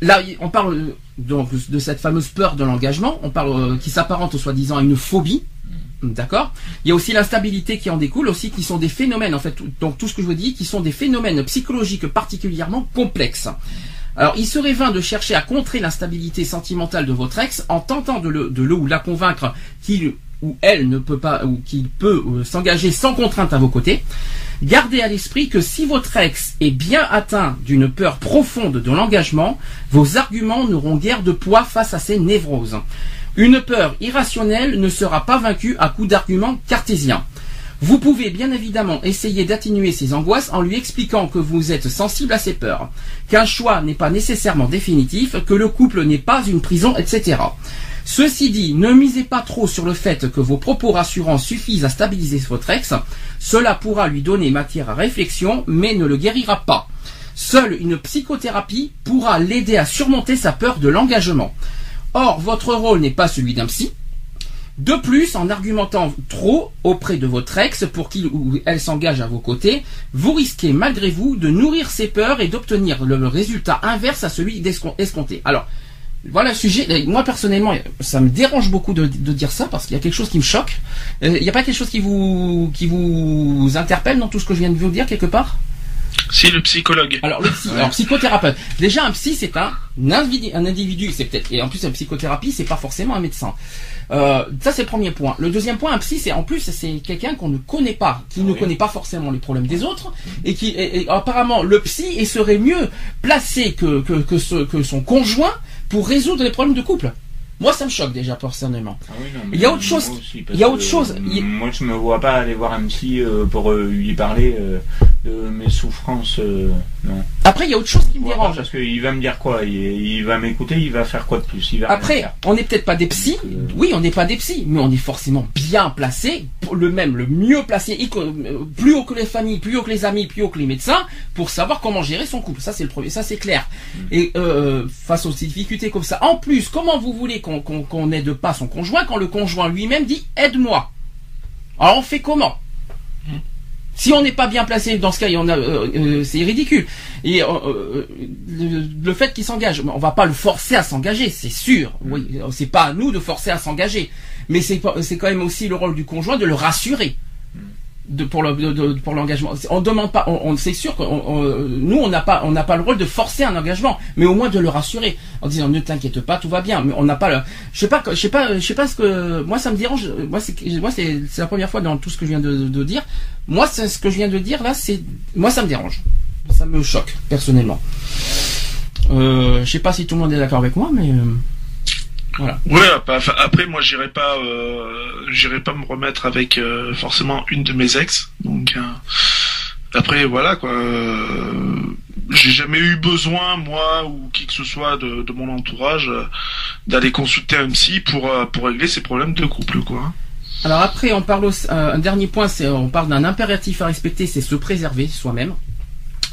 Speaker 2: là, on parle euh, donc de cette fameuse peur de l'engagement, on parle euh, qui s'apparente au soi-disant à une phobie. D'accord? Il y a aussi l'instabilité qui en découle, aussi qui sont des phénomènes en fait. Donc tout ce que je vous dis, qui sont des phénomènes psychologiques particulièrement complexes. Alors, il serait vain de chercher à contrer l'instabilité sentimentale de votre ex en tentant de le, ou la convaincre qu'il ou elle ne peut pas ou qu'il peut euh, s'engager sans contrainte à vos côtés. Gardez à l'esprit que si votre ex est bien atteint d'une peur profonde de l'engagement, vos arguments n'auront guère de poids face à ces névroses. Une peur irrationnelle ne sera pas vaincue à coup d'arguments cartésiens. Vous pouvez bien évidemment essayer d'atténuer ses angoisses en lui expliquant que vous êtes sensible à ses peurs, qu'un choix n'est pas nécessairement définitif, que le couple n'est pas une prison, etc. Ceci dit, ne misez pas trop sur le fait que vos propos rassurants suffisent à stabiliser votre ex. Cela pourra lui donner matière à réflexion, mais ne le guérira pas. Seule une psychothérapie pourra l'aider à surmonter sa peur de l'engagement. Or, votre rôle n'est pas celui d'un psy. De plus, en argumentant trop auprès de votre ex pour qu'il ou elle s'engage à vos côtés, vous risquez malgré vous de nourrir ses peurs et d'obtenir le résultat inverse à celui escompté. Alors, voilà le sujet. Et Moi personnellement, ça me dérange beaucoup de, de dire ça parce qu'il y a quelque chose qui me choque. Euh, Il n'y a pas quelque chose qui vous qui vous interpelle dans tout ce que je viens de vous dire quelque part?
Speaker 4: Si, le psychologue.
Speaker 2: alors le psy, alors psychothérapeute. Déjà un psy c'est un individu, un individu, c'est peut-être et en plus la psychothérapie c'est pas forcément un médecin. Euh, ça c'est le premier point. Le deuxième point, un psy c'est en plus c'est quelqu'un qu'on ne connaît pas, qui ne connaît pas forcément les problèmes des autres et qui et- et apparemment le psy et serait mieux placé que que que, ce- que son conjoint pour résoudre les problèmes de couple. Moi ça me choque déjà personnellement.
Speaker 3: Ah oui, non,
Speaker 2: Il y a autre chose-
Speaker 3: aussi,
Speaker 2: il y a autre chose.
Speaker 3: Moi, je me vois pas aller voir un psy euh, pour euh, lui parler euh, de mes souffrances. euh, non.
Speaker 2: Après il y a autre chose qui me dérange.
Speaker 3: Parce qu'il va me dire quoi? Il, il va m'écouter, il va faire quoi de plus? Il va rien
Speaker 2: Après, on n'est peut-être pas des psys.
Speaker 3: Donc, euh,
Speaker 2: Oui, on n'est pas des psys, mais on est forcément bien placé, le même, le mieux placé, euh, plus haut que les familles, plus haut que les amis, plus haut que les médecins, pour savoir comment gérer son couple. Ça, c'est le premier, ça c'est clair.
Speaker 3: Mm.
Speaker 2: Et euh, face aux difficultés comme ça, en plus, comment vous voulez qu'on n'aide pas son conjoint quand le conjoint lui-même dit aide-moi? Alors on fait comment? Si on n'est pas bien placé dans ce cas, on a, euh, euh, c'est ridicule. Et euh, le, le fait qu'il s'engage, on va pas le forcer à s'engager, c'est sûr. Oui, c'est pas à nous de forcer à s'engager, mais c'est quand même aussi le rôle du conjoint de le rassurer. De, pour l'engagement. On demande pas on, on- c'est sûr que nous on n'a pas on n'a pas le rôle de forcer un engagement mais au moins de le rassurer en disant ne t'inquiète pas tout va bien. Mais on n'a pas le je sais pas je sais pas je sais pas ce que moi ça me dérange moi c'est moi c'est la première fois dans tout ce que je viens de, de dire. Moi c'est ce que je viens de dire là c'est moi ça me dérange. Ça me choque personnellement. Euh, je sais pas si tout le monde est d'accord avec moi mais euh, voilà
Speaker 4: Ouais, bah, après moi j'irai pas, euh, j'irai pas me remettre avec euh, forcément une de mes ex. Donc euh, après voilà quoi. euh, j'ai jamais eu besoin moi ou qui que ce soit de, de mon entourage d'aller consulter un psy pour pour régler ses problèmes de couple quoi.
Speaker 2: Alors après, on parle aussi, un dernier point, c'est on parle d'un impératif à respecter, c'est se préserver soi-même.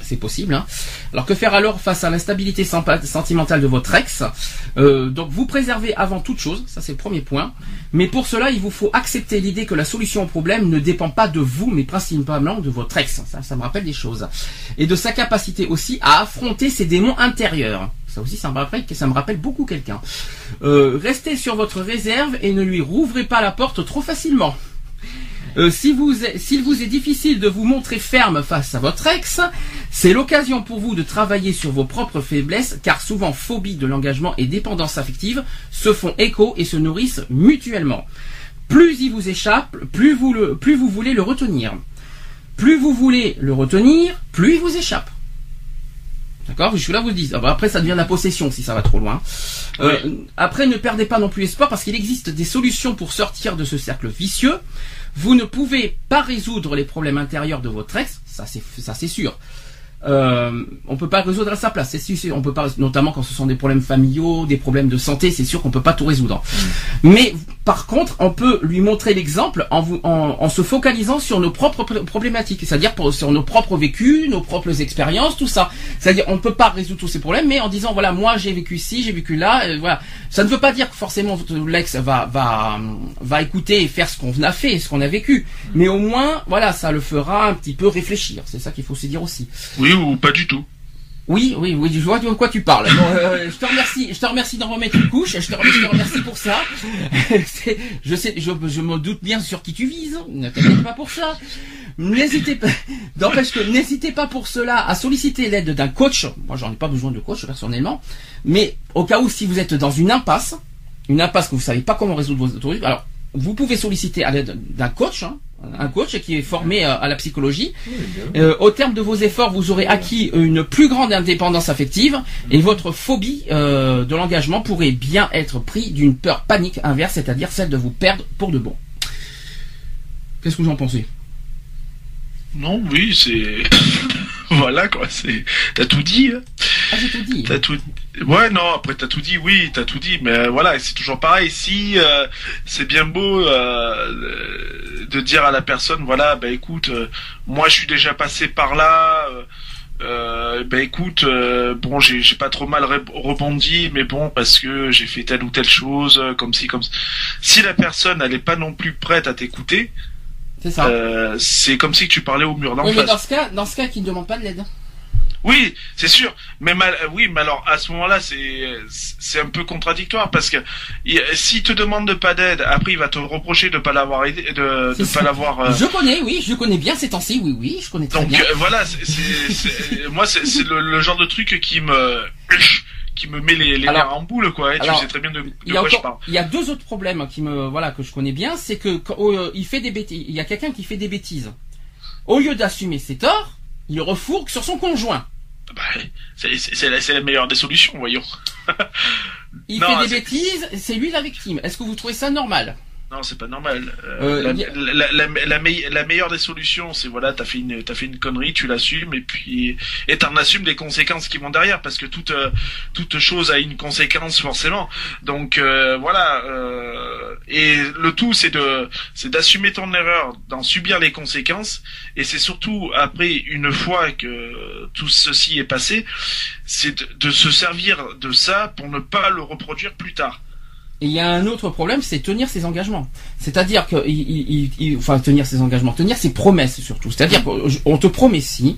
Speaker 2: C'est possible. Hein. Alors que faire alors face à l'instabilité sentimentale de votre ex? Euh, Donc vous préservez avant toute chose, ça c'est le premier point. Mais pour cela, il vous faut accepter l'idée que la solution au problème ne dépend pas de vous, mais principalement de votre ex. Ça, ça me rappelle des choses. Et de sa capacité aussi à affronter ses démons intérieurs. Ça aussi, ça me rappelle, ça me rappelle beaucoup quelqu'un. Euh, restez sur votre réserve et ne lui rouvrez pas la porte trop facilement. Euh, si vous, s'il vous est difficile de vous montrer ferme face à votre ex, c'est l'occasion pour vous de travailler sur vos propres faiblesses, car souvent phobie de l'engagement et dépendance affective se font écho et se nourrissent mutuellement. Plus il vous échappe, plus vous, le, plus vous voulez le retenir. Plus vous voulez le retenir, plus il vous échappe. D'accord Je là vous le dis. Ah bah, après, ça devient la possession si ça va trop loin. Euh, Après, ne perdez pas non plus espoir parce qu'il existe des solutions pour sortir de ce cercle vicieux. Vous ne pouvez pas résoudre les problèmes intérieurs de votre ex, ça c'est ça c'est sûr. Euh, on peut pas résoudre à sa place. C'est sûr, on peut pas, notamment quand ce sont des problèmes familiaux, des problèmes de santé, c'est sûr qu'on peut pas tout résoudre. Mais par contre, on peut lui montrer l'exemple en, vous- en, en se focalisant sur nos propres pr- problématiques, c'est-à-dire pour- sur nos propres vécus, nos propres expériences, tout ça. C'est-à-dire, on peut pas résoudre tous ces problèmes, mais en disant voilà, moi j'ai vécu ici, j'ai vécu là, euh, voilà. Ça ne veut pas dire que forcément votre- l'ex va va va écouter et faire ce qu'on a fait, ce qu'on a vécu, mais au moins, voilà, ça le fera un petit peu réfléchir. C'est ça qu'il faut se dire aussi.
Speaker 4: Oui ou pas du tout.
Speaker 2: Oui, oui, oui, je vois de quoi tu parles. Euh, [LAUGHS] je te remercie, je te remercie d'en remettre une couche. Je te, remercie, pour ça. [LAUGHS] Je sais, je, je me doute bien sur qui tu vises. Ne t'inquiète pas pour ça. N'hésitez pas, [LAUGHS] n'empêche que n'hésitez pas pour cela à solliciter l'aide d'un coach. Moi, j'en ai pas besoin de coach personnellement, mais au cas où si vous êtes dans une impasse, une impasse que vous savez pas comment résoudre vos trucs, alors vous pouvez solliciter à l'aide d'un coach, hein, un coach qui est formé euh, à la psychologie. Euh, au terme de vos efforts, vous aurez acquis une plus grande indépendance affective et votre phobie euh, de l'engagement pourrait bien être pris d'une peur panique inverse, c'est-à-dire celle de vous perdre pour de bon. Qu'est-ce que vous en pensez?
Speaker 4: Non, oui, c'est. [LAUGHS] voilà quoi, c'est. T'as tout dit, hein.
Speaker 2: Ah, j'ai tout dit.
Speaker 4: T'as tout. Ouais, non, après t'as tout dit, oui, t'as tout dit, mais euh, voilà, c'est toujours pareil. Si euh, c'est bien beau euh, de dire à la personne, voilà, bah écoute, euh, moi je suis déjà passé par là. Euh, euh, bah écoute, euh, bon, j'ai j'ai pas trop mal rebondi, mais bon, parce que j'ai fait telle ou telle chose, euh, comme si, comme ça. Si la personne, elle est pas non plus prête à t'écouter,
Speaker 2: C'est ça.
Speaker 4: euh, c'est comme si tu parlais au mur d'en
Speaker 2: oui, mais dans ce cas, dans ce cas, qui ne demande pas de l'aide.
Speaker 4: Oui, c'est sûr. Mais mal, oui, mais alors à ce moment-là, c'est c'est un peu contradictoire parce que il- s'il te demande de pas d'aide, après il va te reprocher de pas l'avoir aidé, de, pas l'avoir. euh,
Speaker 2: Je connais, oui, je connais bien ces temps-ci, oui, oui, je connais très
Speaker 4: Donc
Speaker 2: bien.
Speaker 4: euh, voilà, c'est moi c'est c'est le, le genre de truc qui me qui me met les, les
Speaker 2: Alors-
Speaker 4: nerfs en boule quoi. Et
Speaker 2: alors,
Speaker 4: tu sais très bien de, de
Speaker 2: Il y, a
Speaker 4: quoi je parle.
Speaker 2: il y a deux autres problèmes qui me voilà que je connais bien, c'est que quand, euh, il fait des bêtises, il y a quelqu'un qui fait des bêtises. Au lieu d'assumer ses torts, il refourgue sur son conjoint.
Speaker 4: Bah, c'est la, meilleure des solutions, voyons. [LAUGHS]
Speaker 2: Il
Speaker 4: Non,
Speaker 2: fait des bêtises, c'est lui la victime. Est-ce que vous trouvez ça normal?
Speaker 4: Non, c'est pas normal. Euh,
Speaker 2: Euh,
Speaker 4: la,
Speaker 2: y a-
Speaker 4: la, la, la, meille- la meilleure des solutions, c'est voilà, t'as fait une, t'as fait une connerie, tu l'assumes et puis et t'en assumes les conséquences qui vont derrière parce que toute euh, toute chose a une conséquence forcément. Donc euh, voilà. euh, et le tout, c'est de c'est d'assumer ton erreur, d'en subir les conséquences et c'est surtout après une fois que tout ceci est passé, c'est de, de se servir de ça pour ne pas le reproduire plus tard.
Speaker 2: Et il y a un autre problème, c'est tenir ses engagements. C'est-à-dire que, il, il- il- il- enfin, tenir ses engagements, tenir ses promesses surtout. C'est-à-dire qu'on te promet si.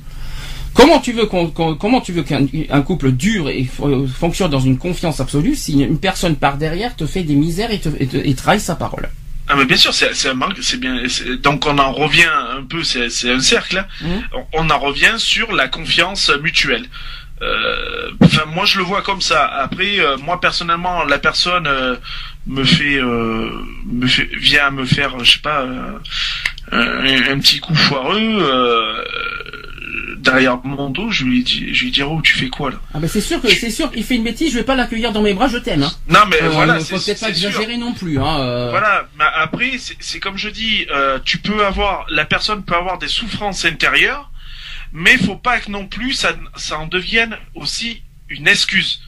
Speaker 2: Comment tu veux qu'on, qu'on- comment tu veux qu'un un couple dure et fo- fonctionne dans une confiance absolue si une personne par derrière te fait des misères et te, et te- et trahit sa parole?
Speaker 4: Ah mais bien sûr, c'est c'est un manque, c'est bien. Donc on en revient un peu, c'est un cercle. hein. On, on en revient sur la confiance mutuelle. Euh, Enfin, moi je le vois comme ça. Après, euh, moi personnellement, la personne euh, me fait, euh, me fait, vient me faire, je sais pas, euh, un, un petit coup foireux euh, derrière mon dos. Je lui dis, je lui dis, oh, tu fais quoi là?
Speaker 2: Ah ben c'est sûr que c'est sûr qu'il fait une bêtise, je vais pas l'accueillir dans mes bras, je t'aime. Hein.
Speaker 4: Non mais
Speaker 2: Euh,
Speaker 4: voilà,
Speaker 2: faut
Speaker 4: c'est
Speaker 2: peut-être pas exagérer non plus. Hein, euh.
Speaker 4: Voilà, mais après, c'est- c'est comme je dis, euh, tu peux avoir, la personne peut avoir des souffrances intérieures, mais il faut pas que non plus ça, ça en devienne aussi une excuse.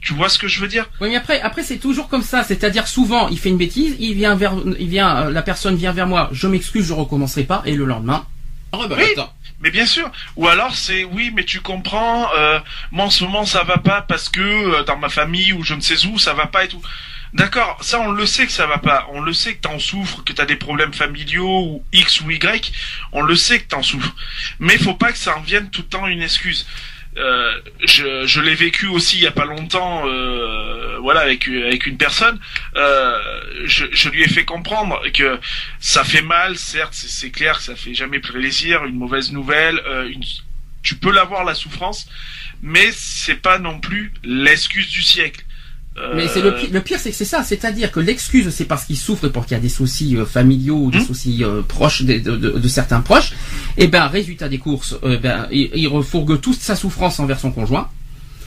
Speaker 4: Tu vois ce que je veux dire?
Speaker 2: Oui, mais après, après c'est toujours comme ça. C'est-à-dire souvent, il fait une bêtise, il vient vers, il vient, euh, la personne vient vers moi, je m'excuse, je recommencerai pas, et le lendemain, rebelote.
Speaker 4: Oui. Mais bien sûr. Ou alors c'est oui, mais tu comprends. Euh, moi en ce moment ça va pas parce que euh, dans ma famille ou je ne sais où ça va pas et tout. D'accord, ça on le sait que ça va pas. On le sait que t'en souffres, que t'as des problèmes familiaux ou X ou Y. On le sait que t'en souffres. Mais faut pas que ça en vienne tout le temps une excuse. Euh, je, je l'ai vécu aussi il y a pas longtemps. euh, voilà avec avec une personne, euh, je, je lui ai fait comprendre que ça fait mal, certes, c'est clair que ça fait jamais plaisir, une mauvaise nouvelle, une, tu peux l'avoir la souffrance, mais c'est pas non plus l'excuse du siècle.
Speaker 2: Mais c'est le pire, le pire, c'est que c'est ça, c'est-à-dire que l'excuse, c'est parce qu'il souffre et pour qu'il y a des soucis euh, familiaux des
Speaker 4: Hmm.
Speaker 2: soucis euh, proches de, de- de- de certains proches. Et ben, résultat des courses, euh, ben, il, il refourgue toute sa souffrance envers son conjoint.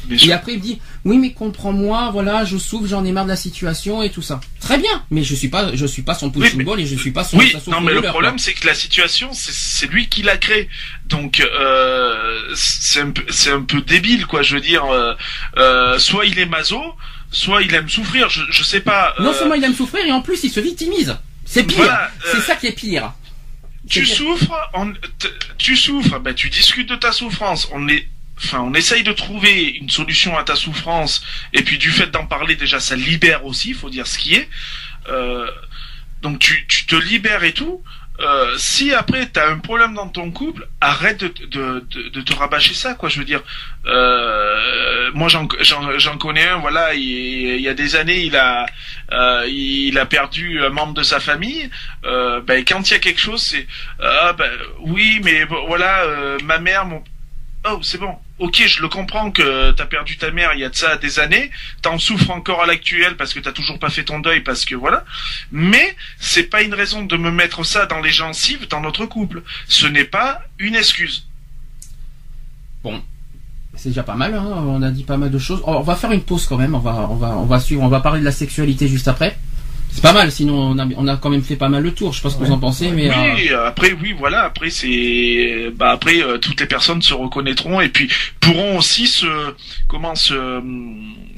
Speaker 4: bien
Speaker 2: Et
Speaker 4: sûr.
Speaker 2: après, il me dit, oui, mais comprends-moi, voilà, je souffre, j'en ai marre de la situation et tout ça. Très bien, mais je suis pas, je suis pas son punching
Speaker 4: mais-
Speaker 2: ball et je suis pas son.
Speaker 4: Oui, non, mais le problème, c'est que la situation, c'est- lui qui l'a créée. Donc, euh, c'est un, un peu débile, quoi. Je veux dire, euh, soit il est maso, soit il aime souffrir. Je, je sais pas.
Speaker 2: Non
Speaker 4: euh,
Speaker 2: seulement il aime souffrir et en plus il se victimise. C'est pire.
Speaker 4: Voilà,
Speaker 2: c'est
Speaker 4: euh,
Speaker 2: ça qui est pire.
Speaker 4: tu souffres, on, tu souffres, ben tu discutes de ta souffrance. On est, enfin, on essaye de trouver une solution à ta souffrance. Et puis du fait d'en parler, déjà, ça libère aussi. Il faut dire ce qui est. Euh, donc tu, tu te libères et tout. Euh, si après t'as un problème dans ton couple, arrête de, de, de, te rabâcher ça, quoi. Je veux dire, euh, moi j'en, connais un. Voilà, il, il y a des années, il a, euh, il a perdu un membre de sa famille. Euh, ben quand il y a quelque chose, c'est ah ben oui, mais voilà, euh, ma mère, mon Oh, c'est bon. Ok, je le comprends que t'as perdu ta mère il y a de ça des années. T'en souffres encore à l'actuel parce que t'as toujours pas fait ton deuil parce que voilà. Mais c'est pas une raison de me mettre ça dans les gencives dans notre couple. Ce n'est pas une excuse.
Speaker 2: C'est déjà pas mal, hein, on a dit pas mal de choses. Oh, on va faire une pause quand même, on va, on va, on va suivre, on va parler de la sexualité juste après. C'est pas mal, sinon on a, on a quand même fait pas mal le tour, je sais pas ce que vous en pensez, mais... euh,
Speaker 4: Oui, après oui, voilà, après c'est bah après euh, toutes les personnes se reconnaîtront et puis pourront aussi se comment se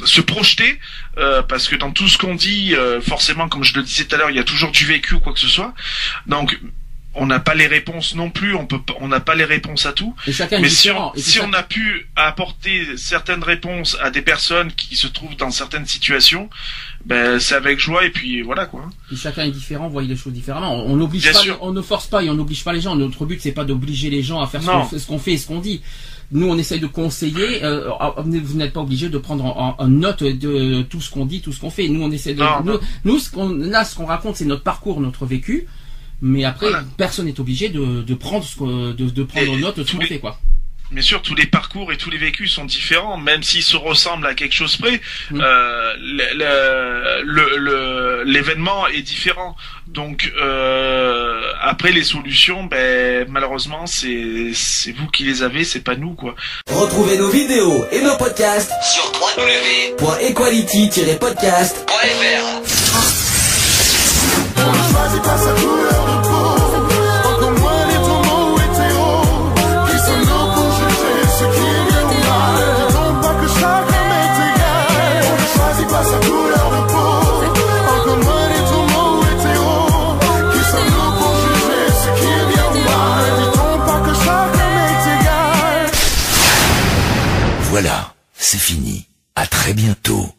Speaker 4: se projeter euh, parce que dans tout ce qu'on dit euh, forcément comme je le disais tout à l'heure, il y a toujours du vécu ou quoi que ce soit. Donc on n'a pas les réponses non plus, on peut on n'a pas les réponses à tout.
Speaker 2: et chacun est
Speaker 4: Mais si on, si a pu apporter certaines réponses à des personnes qui se trouvent dans certaines situations, ben c'est avec joie et puis voilà quoi.
Speaker 2: chacun est différent, voyez les choses différemment. On n'oblige pas,
Speaker 4: sûr.
Speaker 2: on ne force pas et on n'oblige pas les gens. Notre but c'est pas d'obliger les gens à faire ce
Speaker 4: Non.
Speaker 2: qu'on fait, ce qu'on fait et ce qu'on dit. Nous on essaye de conseiller. euh, vous n'êtes pas obligé de prendre en, en note de tout ce qu'on dit, tout ce qu'on fait. Nous on essaie de.
Speaker 4: Non,
Speaker 2: nous,
Speaker 4: non.
Speaker 2: nous, ce qu'on là ce qu'on raconte c'est notre parcours, notre vécu. Mais après,
Speaker 4: Voilà.
Speaker 2: personne n'est obligé de, de prendre ce que- de, de prendre en note ce qu'on fait quoi.
Speaker 4: Bien sûr, tous les parcours et tous les vécus sont différents, même s'ils se ressemblent à quelque chose près. Euh, le- le- le- l'événement est différent. Donc euh, après les solutions, ben malheureusement c'est c'est vous qui les avez, c'est pas nous quoi.
Speaker 5: Retrouvez nos vidéos et nos podcasts
Speaker 6: Sur
Speaker 5: www.equality-podcast.fr
Speaker 6: choisis
Speaker 7: pas sa couleur
Speaker 1: de peau. Encore moins les tourments ou hétéros qui sont nos pour juger ce qui est bien ou mal. Non pas que chacun m'est égal. On ne choisit pas sa
Speaker 7: couleur
Speaker 1: de peau. Encore moins les tourments ou hétéros qui sont nos pour juger ce qui est bien ou mal. Dit-on pas que chacun m'est égal.
Speaker 8: Voilà, c'est fini. À très bientôt.